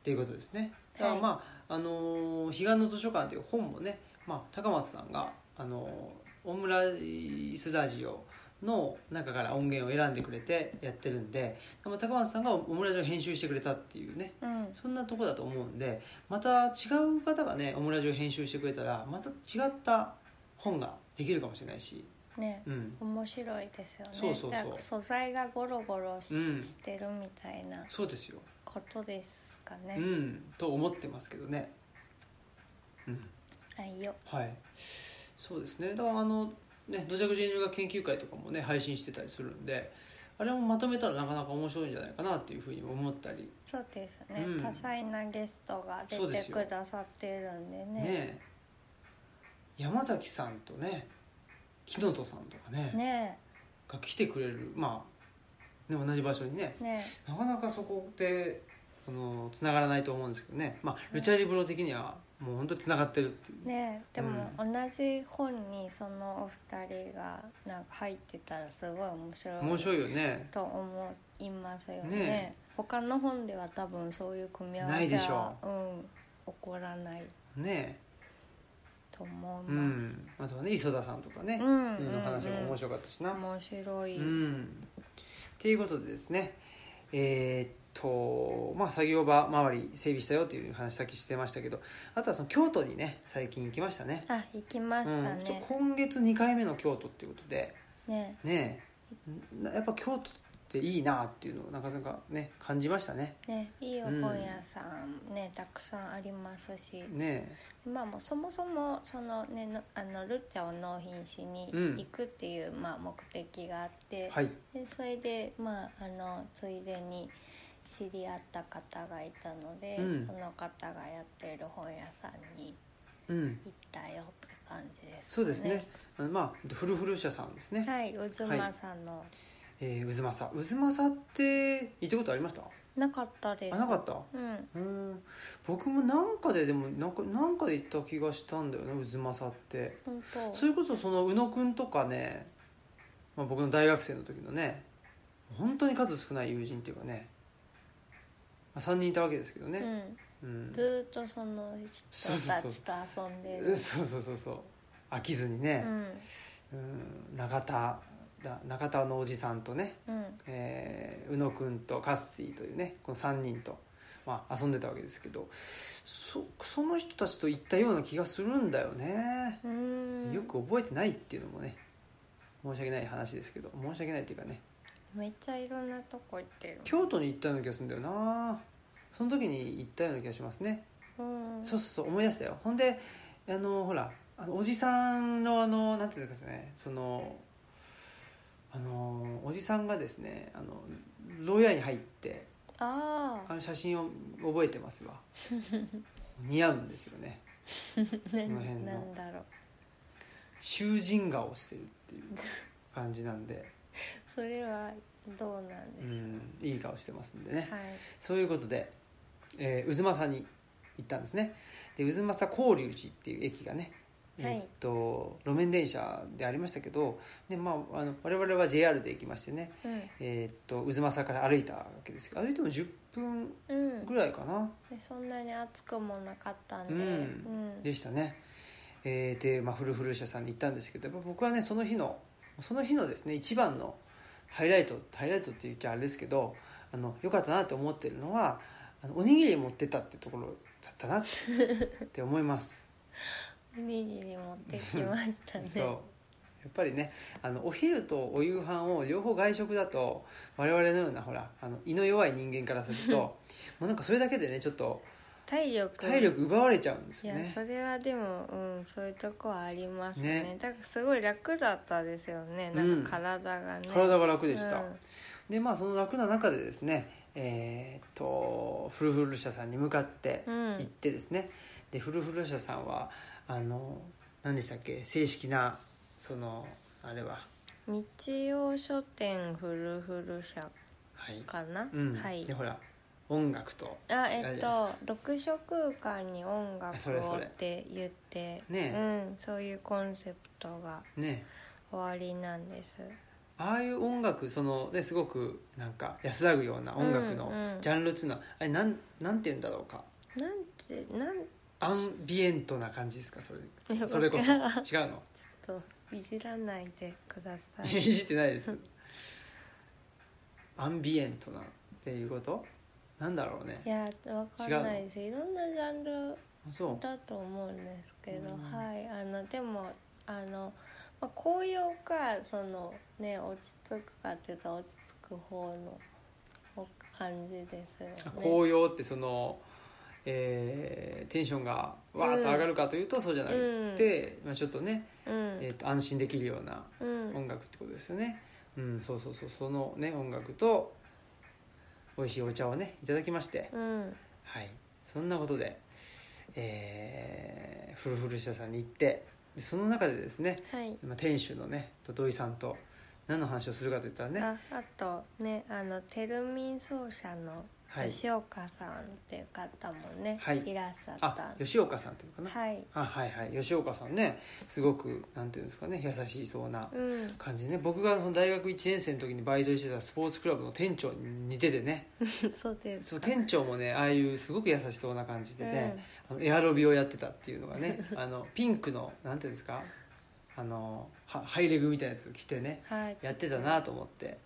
っていうことですねだからまあ、あのー彼岸の図書館」という本もね、まあ、高松さんが、あのーオムライスラジオの中から音源を選んでくれてやってるんでまあ高松さんがオムラジオを編集してくれたっていうねうん。そんなとこだと思うんでまた違う方がねオムラジオを編集してくれたらまた違った本ができるかもしれないし、ね。うん、面白いですよね。そうそう素材がゴロゴロし,、うん。てるみたいな。そうですよことですかね、うん、と思ってますけどね、うん、はいよ。はい。そうですね。だからあのね土着人類学研究会とかもね配信してたりするんであれもまとめたらなかなか面白いんじゃないかなっていうふうに思ったり。そうですね、うん。多彩なゲストが出てくださってるんでね。ね山崎さんとね木の戸さんとかねねが来てくれるまあ、ね、同じ場所にね。ね。なかなかそこってあのつながらないと思うんですけどね、まあ、ルチャリブロ的にはもう本当につながってるっていう。ね。でも同じ本にそのお二人がなんか入ってたらすごい面白い面白いよね。と思いますよね。ね。他の本では多分そういう組み合わせないでしょはうん、起こらないね。と思ういます、ん。あとはね磯田さんとかね、うん。うん。の話も面白かったしな、面白い、うんっていうことでですねえーっとまあ作業場周り整備したよっていう話さっきしてましたけどあとはその京都にね最近行きましたね。あ行きましたうん、今月2回目の京都っていうことで。ね。ねやっぱ京都ていいなっていうのをなかなかね感じましたね。ねいいお本屋さん、ねたくさんありますし、ね。まあもうそもそもそのねのあのルッチャを納品しにうん。行くっていう、まあ、目的があって、はい。でそれでまああのついでに知り合った方がいたので、うん。その方がやってる本屋さんにうん。行ったよって感じです、そうですね。まあフルフル社さんですね、はい渦間さんの、えー、渦政。渦政って行ったことありました？なかったです。あなかった？うん。うん。僕もなんかででもなんかなんかで行った気がしたんだよね渦政って。本当。それこそその宇野くんとかね、まあ、僕の大学生の時のね本当に数少ない友人っていうかね、まあ、3人いたわけですけどね、ううん。ん、ずーっとその人たちと遊んでる。そうそうそうそう。飽きずにね、うん。うん、中田だ中田のおじさんとね、うん。えー宇野くんとカッシーというねこの3人と、まあ、遊んでたわけですけどそその人たちと行ったような気がするんだよね、うん。よく覚えてないっていうのもね申し訳ない話ですけど申し訳ないっていうかね。めっちゃいろんなとこ行ってる。京都に行ったような気がするんだよな。その時に行ったような気がしますね、うん。そうそうそう思い出したよ。ほんであのほらあのおじさんのあのなんていうんですかねそのあのおじさんがですねあの牢屋に入ってああの写真を覚えてますわ。似合うんですよね。この辺の。なんだろう。囚人顔してるっていう感じなんで、それはどうなんうでしょん、いい顔してますんでね、う、はい。そういうことで、えー、渦政に行ったんですね。で渦政法隆寺っていう駅がね、はいえーっと路面電車でありましたけどで、まあ、あの我々は JR で行きましてね、えーっと渦政から歩いたわけですけど歩いても10分うん、うん、ぐらいかな、でそんなに暑くもなかったんで、うん。うん。でしたね、えーで、まあ、フルフル社さんに行ったんですけど僕はねその日のその日のですね一番のハイライトハイライトって言っちゃあれですけどあのよかったなと思ってるのはあのおにぎり持ってったってところだったなって思います おにぎり持ってきましたね。そう。やっぱりねあのお昼とお夕飯を両方外食だと我々のようなほらあの胃の弱い人間からすると もうなんかそれだけでねちょっと体力。体力奪われちゃうんですいやよねそれはでも、うん、そういうとこはありますね。ね。だからすごい楽だったですよね。なんか体がね、体が楽でした、うん。でまあその楽な中でですねえーっとフルフル社さんに向かってうん。行ってですね、でフルフル社さんはあの何でしたっけ？正式なそのあれは。道用書店フルフル社はい、かな、うん。はい。でほら音楽と。あえっと読書空間に音楽それそれ。をって言ってねうん、そういうコンセプトがね終わりなんです。ああいう音楽そのねすごくなんか安らぐような音楽のうんうん。ジャンルっていうのは、あれなんなんて言うんだろうか？なんてなんアンビエントな感じですか？そいれやそれこそ。違うわからのといじらないでください。やいいじってないです。アンビエントなっていうこと？なんだろうね。いやわかんないです。いろんなジャンルだと思うんですけど、うん。はい。あのでもあの、まあ、紅葉かそのね落ち着くかっていうと落ち着く方の感じですよね。紅葉ってその、えーテンションがわーっと上がるかというとそうじゃなくて、まあ、ちょっとね、うん。えー、と安心できるようなうん。音楽ってことですよね。うんそうそうそうそのね音楽と美味しいお茶をねいただきまして、うん。はい。そんなことで、えー、フルフル社さんに行ってでその中でですね、はい。まあ、店主のね土井さんと何の話をするかといったらねああとねあのテルミン奏者のはい。吉岡さんっていう方もね、はい。い、らっしゃった。あ吉岡さんっていうのかな、はい。あはいはい。吉岡さんねすごくなんていうんですかね優しそうなうん。感じでね。僕がその大学1年生の時にバイトしてたスポーツクラブの店長に似ててね。そうですか。そう店長もねああいうすごく優しそうな感じでね、あのエアロビをやってたっていうのがね あのピンクのなんていうんですか？あのはハイレグみたいなやつ着てねはい。やってたなと思って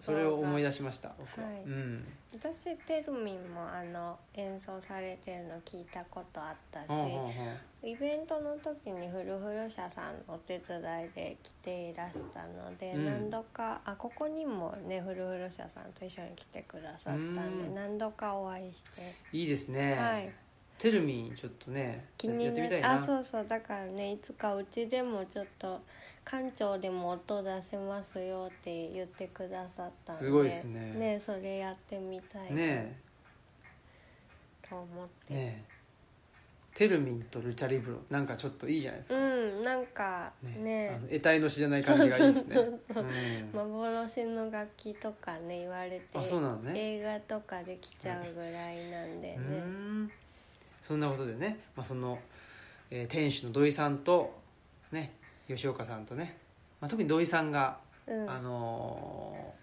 それを思い出しました僕は、はい。うん。私テルミンもあの演奏されてるの聞いたことあったし、イベントの時にフルフル社さんのお手伝いで来ていらしたので、うん。何度かあここにもねフルフル社さんと一緒に来てくださったんでうん。何度かお会いして、いいですね、はい。テルミンちょっとねや気になってみたいな。あそうそう。だからねいつかうちでもちょっと館長でも音出せますよって言ってくださったんですごいですね。ねそれやってみたいなねと思って、えねえ。テルミンとルチャリブロなんかちょっといいじゃないですか、うんなんかねねあの得体の知じゃない感じがいいですね。幻の楽器とかね言われてあそうなのね。映画とかできちゃうぐらいなんでね、うーん。そんなことでね、まあ、その、えー店主の土井さんとね吉岡さんとね、まあ、特に土井さんが、うん。あのー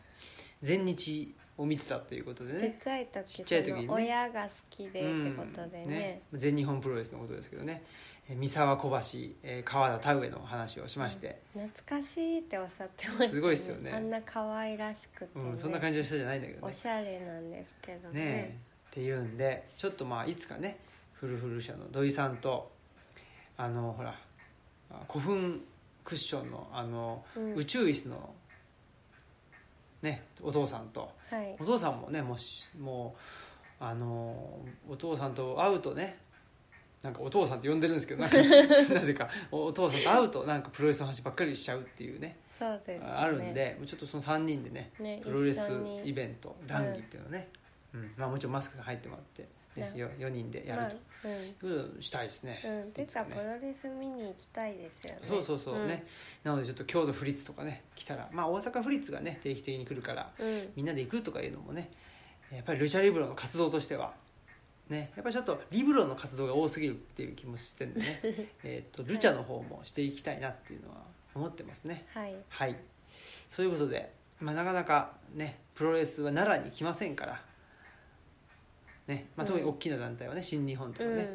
全日を見てたということでちっねちゃい時ちっちゃい時にね。その親が好きでってことでうん。ね,、全日本プロレスのことですけどね。えー三沢小橋、えー川田田植の話をしまして、懐かしいっておっしゃってました、ね、すごいっすよね。あんな可愛らしくて、ね。うん。そんな感じの人じゃないんだけどね。おしゃれなんですけどね。ねえ。っていうんでちょっとまあいつかねフルフル社の土井さんとあのほらあ古墳クッションのあの、うん。宇宙椅子のねお父さんと。はい。お父さんもねもうしもうあのお父さんと会うとねなんかお父さんって呼んでるんですけど なぜかおお父さんと会うとなんかプロレスの話ばっかりしちゃうっていうねそうです、ね、あるんでちょっとその3人でねねプロレスイベント談義っていうのね、うん。まあ、もちろんマスクで入ってもらって、ねねよ 4, 人でやまあるというのをしたいですね、うん、うん、てかいつかね。プロレス見に行きたいですよね。そうそうそうね、なのでちょっと郷土フリッツとかね来たらまあ大阪フリッツがね定期的に来るからうん、うんみんなで行くとかいうのもねやっぱりルチャリブロの活動としてはね。やっぱりちょっとリブロの活動が多すぎるっていう気もしてんでね。えーとルチャの方もしていきたいなっていうのは思ってますね。はい。はい。そういうことで、まあ、なかなかねプロレスは奈良に来ませんから、ね。まあ、特に大きな団体はね、新日本とかね、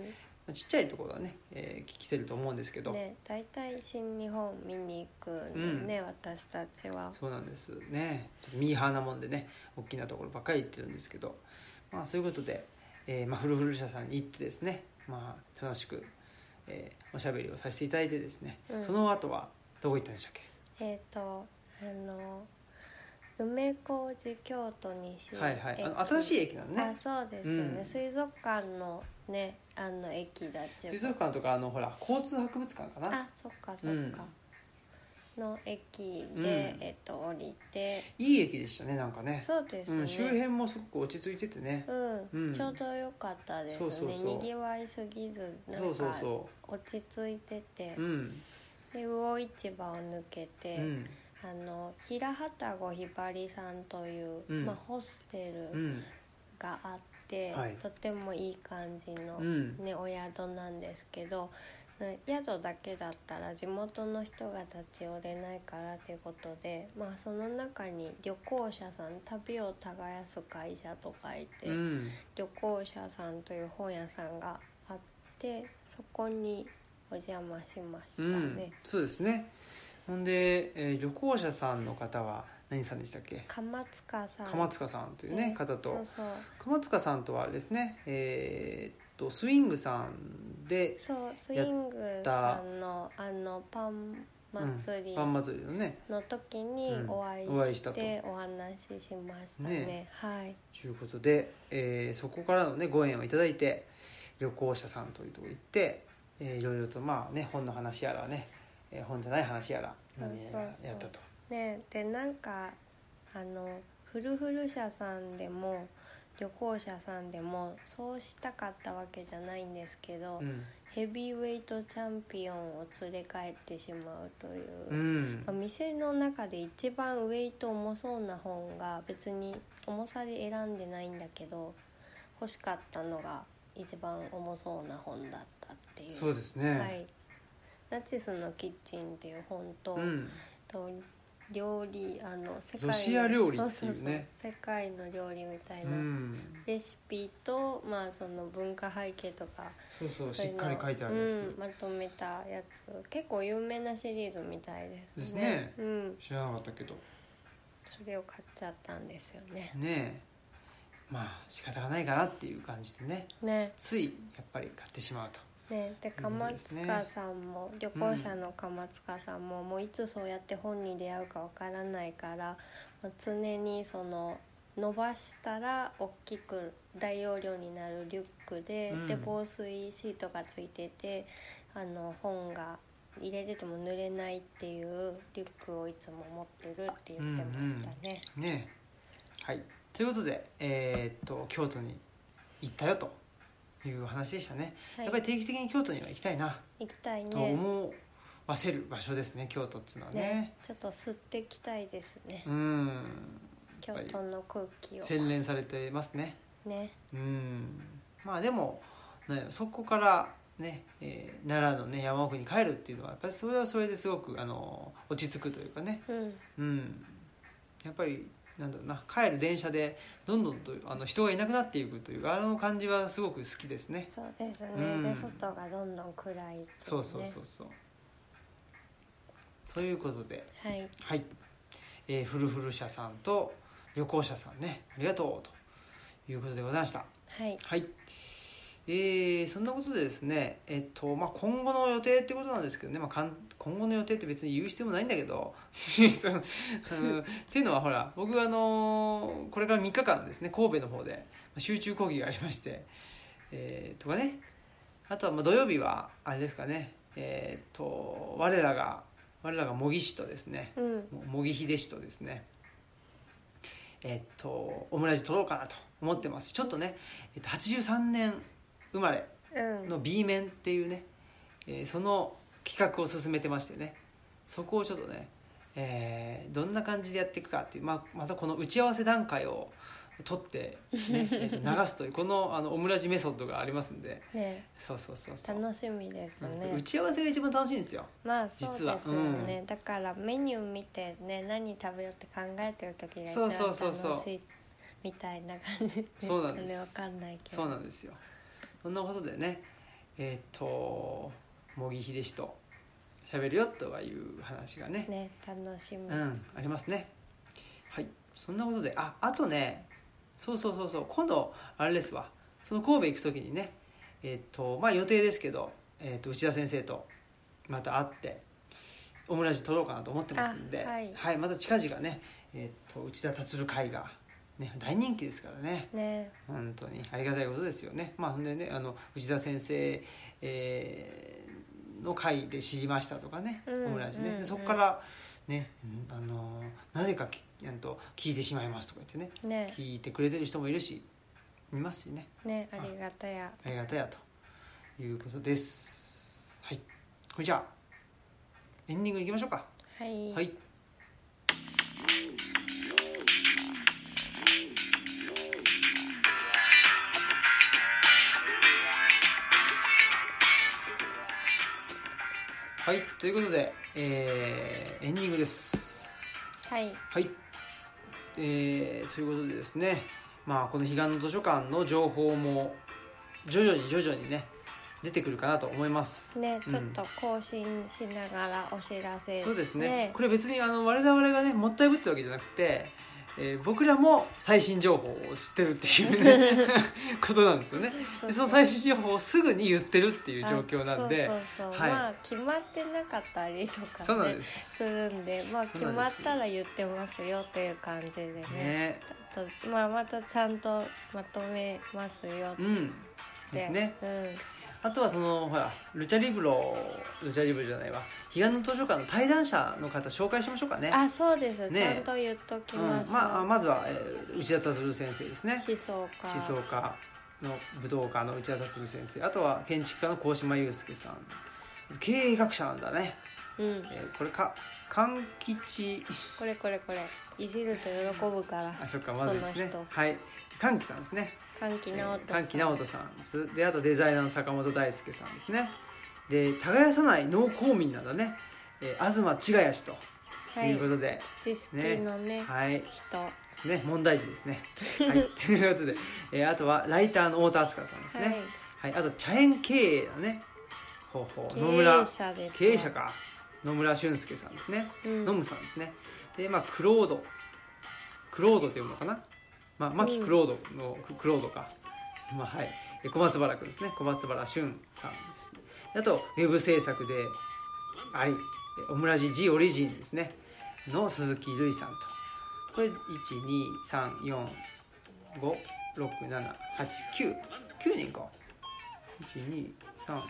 まあちっちゃいところはね、えー来てると思うんですけど、ね大体新日本見に行くんでね、私たちは。そうなんですね。ミーハーなもんでね大きなところばっかり行ってるんですけど、まあ、そういうことで、えーまあ、フルフル社さんに行ってですね、まあ、楽しく、えーおしゃべりをさせていただいてですね、うん。その後はどこ行ったんでしたっけ？えっ、とあの梅小路京都西はいはい。あの新しい駅なのね。あそうですよね、うん。水族館のねあの駅だっ水族館とかあのほら交通博物館かな。あそっかそっか、の駅で、うん。えっと降りて。いい駅でしたねなんかね。そうですね、うん、周辺もすごく落ち着いててね、うん。うん。ちょうど良かったですね。そうそうそう。にぎわいすぎずなそうんそうかそ落ち着いてて、ううん。で魚市場を抜けて、うんあの平畑子ひばりさんという、うん。まあ、ホステルうん。があって、はい。とてもいい感じの、うん。ね、お宿なんですけどね宿だけだったら地元の人が立ち寄れないからということで、まあ、その中に旅行者さん旅を耕す会社と書いて、うん。旅行者さんという本屋さんがあってそこにお邪魔しましたうん。ね。そうですねほんで、えー旅行者さんの方は何さんでしたっけ？鎌塚さん。鎌塚さんというねね。方と。鎌塚さんとはですねえーっとスイングさんでそうスイングさんのあのパン祭り。パン祭りのね。の時にうん。お会いしてお話ししましたね。ね。はい。ということで、えーそこからのねご縁をいただいて旅行者さんというところ行って、えーいろいろとまあね本の話やらね、えー本じゃない話やら何やらやったと。ねでなんかあのフルフル社さんでも旅行者さんでもそうしたかったわけじゃないんですけど、うん。ヘビーウェイトチャンピオンを連れ帰ってしまうという、うん。まあ店の中で一番ウェイト重そうな本が別に重さで選んでないんだけど欲しかったのが一番重そうな本だったっていう。そうですね、はい「ナチスのキッチン」っていう本と,、うん。と料理あの世界のロシア料理っていうね。そうそうそう世界の料理みたいうな、ん。レシピと、まあ、その文化背景とかそうそうしっかり書いてあるんです、うん、まとめたやつ。結構有名なシリーズみたいですね。ですね。うん、知らなかったけど。それを買っちゃったんですよね。ねえ。まあ仕方がないかなっていう感じでね。ね。ついやっぱり買ってしまうとねで鎌塚さんも、旅行者の鎌塚さんも、もういつそうやって本に出会うかわからないから、まあ常にその伸ばしたら大きく大容量になるリュックで、うん。で防水シートがついててあの本が入れてても濡れないっていうリュックをいつも持ってるって言ってましたね。ね。えはい。ということでえーっと京都に行ったよというお話でしたね、はい。やっぱり定期的に京都には行きたいな。行きたいとね思わせる場所ですね京都っていうのはね。ねちょっと吸ってきたいですね。うん。京都の空気を。洗練されてますね。ね。うん。まあでも、ね、そこからね、えー奈良のね山奥に帰るっていうのはやっぱりそれはそれですごくあの落ち着くというかね。うん。うん。やっぱりなんだろうな帰る電車でどんどんとあの人がいなくなっていくというあの感じはすごく好きですね。そうですね、うん。で外がどんどん暗いね、そうそうそうそう。そういうことで。はい。はい、えー、フルフル社さんと旅行者さんね。ありがとうということでございました。はい。はいえー、そんなことでですね、えっとまあ、今後の予定ってことなんですけどね、まあ、かん今後の予定って別に言う必要もないんだけど っていうのはほら僕はあのこれから3日間ですね神戸の方で集中講義がありまして、えーとかねあとはまあ土曜日はあれですかねえーっと我らが我らが模擬師とですねうん。模擬秀氏とですねえっとオムライス取ろうかなと思ってます。ちょっとね、えっと、83年生まれうん。の B 面っていうね、えーその企画を進めてましてねそこをちょっとね、えーどんな感じでやっていくかっていう、まあ、またこの打ち合わせ段階を取って、ね えー流すというこのあのオムラジメソッドがありますんで。ね。そうそうそうそう。楽しみですうんね打ち合わせが一番楽しいんですよまあそうです実はよね、だからメニュー見てね何食べようって考えてる時が一番楽しいみたいな感じそうなんです。わかんないけど。そうなんですよそんなことでねえっ、と茂木秀氏と喋るよとかいう話がねね楽しみ、うんありますね。はいそんなことでああとねそうそうそうそう今度あれですわ。その神戸行く時にねえっ、とまあ予定ですけど、えっと内田先生とまた会ってオムライス撮ろうかなと思ってますんで、あはい。また近々ね、えっと内田達会が、ね、大人気ですからね。ね。本当に。ありがたいことですよね。まあほんでねあの内田先生、えーの会で知りましたとかね、うんオムライスね、うん。でそこからね、うんあのなぜかきと聞いてしまいますとか言ってね。ね。聞いてくれてる人もいるしいますしね。ねありがたや。ありがたやということです。はい。これじゃあエンディングいきましょうか。はい、はいはいということで、えーエンディングです。はい。はい、えーということでですね、まあ、この彼岸の図書館の情報も徐々に徐々にね出てくるかなと思います。ねうん。ちょっと更新しながらお知らせ、そうですね。これ別にあの我々がねもったいぶってわけじゃなくて、えー僕らも最新情報を知ってるっていうね ことなんですよね。その最新情報をすぐに言ってるっていう状況なんでまあ決まってなかったりとかねそうなんです。するんでまあ決まったら言ってますよという感じでね。ね。まあまたちゃんとまとめますよって。うん。ですね。うんあとはそのほらルチャリブロルチャリブロじゃないわ。彼岸の図書館の対談者の方紹介しましょうかね。あそうです、ねちゃんと言っときましょう、うん。まあ、まずは、えー内田達先生ですね。思想家思想家の武道家の内田達先生。あとは建築家の鴻島祐介さん。経営学者なんだね、うん。えーこれか勘吉。これこれこれ。いじると喜ぶから。あそっかまずですね。はい。歓喜さんですね歓喜直人さん。歓喜直人さんです。であとデザイナーの坂本大輔さんですね。で耕さない農公民なんだね、えー、東千賀氏とはい。いうことで、土式のねはい。人。ね。問題児ですね。はい。ということで、えーあとはライターの太田明日香さんですね。はい、あと茶園経営のねほうほう経営野村経営者か。野村俊介さんですね、うん。野村さんですね。でまあクロード。クロードって読むのかな、まあ、牧クロードのククロードか、まあはい、え小松原君ですね。小松原俊さんですあとウェブ制作でありえオムラジ G オリジンですね。の鈴木瑠衣さんと。これ123456789 9人か。123456789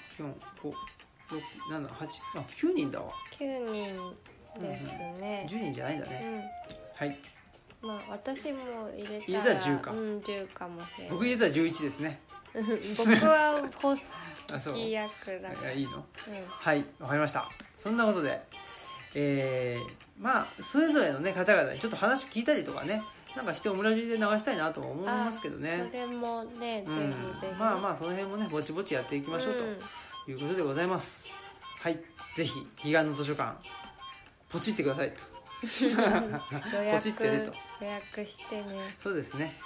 あ9人だわ。9人ですね。10人じゃないんだね、はい。うんまあ私も入れ入れたらたら10か。うん10かもしれない。僕入れたら11ですね。僕はホスあそうキー役だから。いやいいの？うん。はいわかりました。そんなことでえー、まあそれぞれのね方々にちょっと話聞いたりとかねなんかしてオムラジで流したいなとも思いますけどね。それもね、うん。ぜひぜひ。まあまあその辺もねぼちぼちやっていきましょうと。いうことでございます、はいぜひ彼岸の図書館ポチってくださいと。予 ポチってね約と予約してね。そうですね。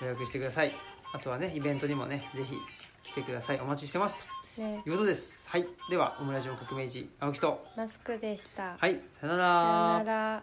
予約してください。あとはねイベントにもねぜひ来てください。お待ちしてますと。ね。いうことです。はい。ではオムラジオ革命児青木と。マスクでした、はい。さよなさよらなら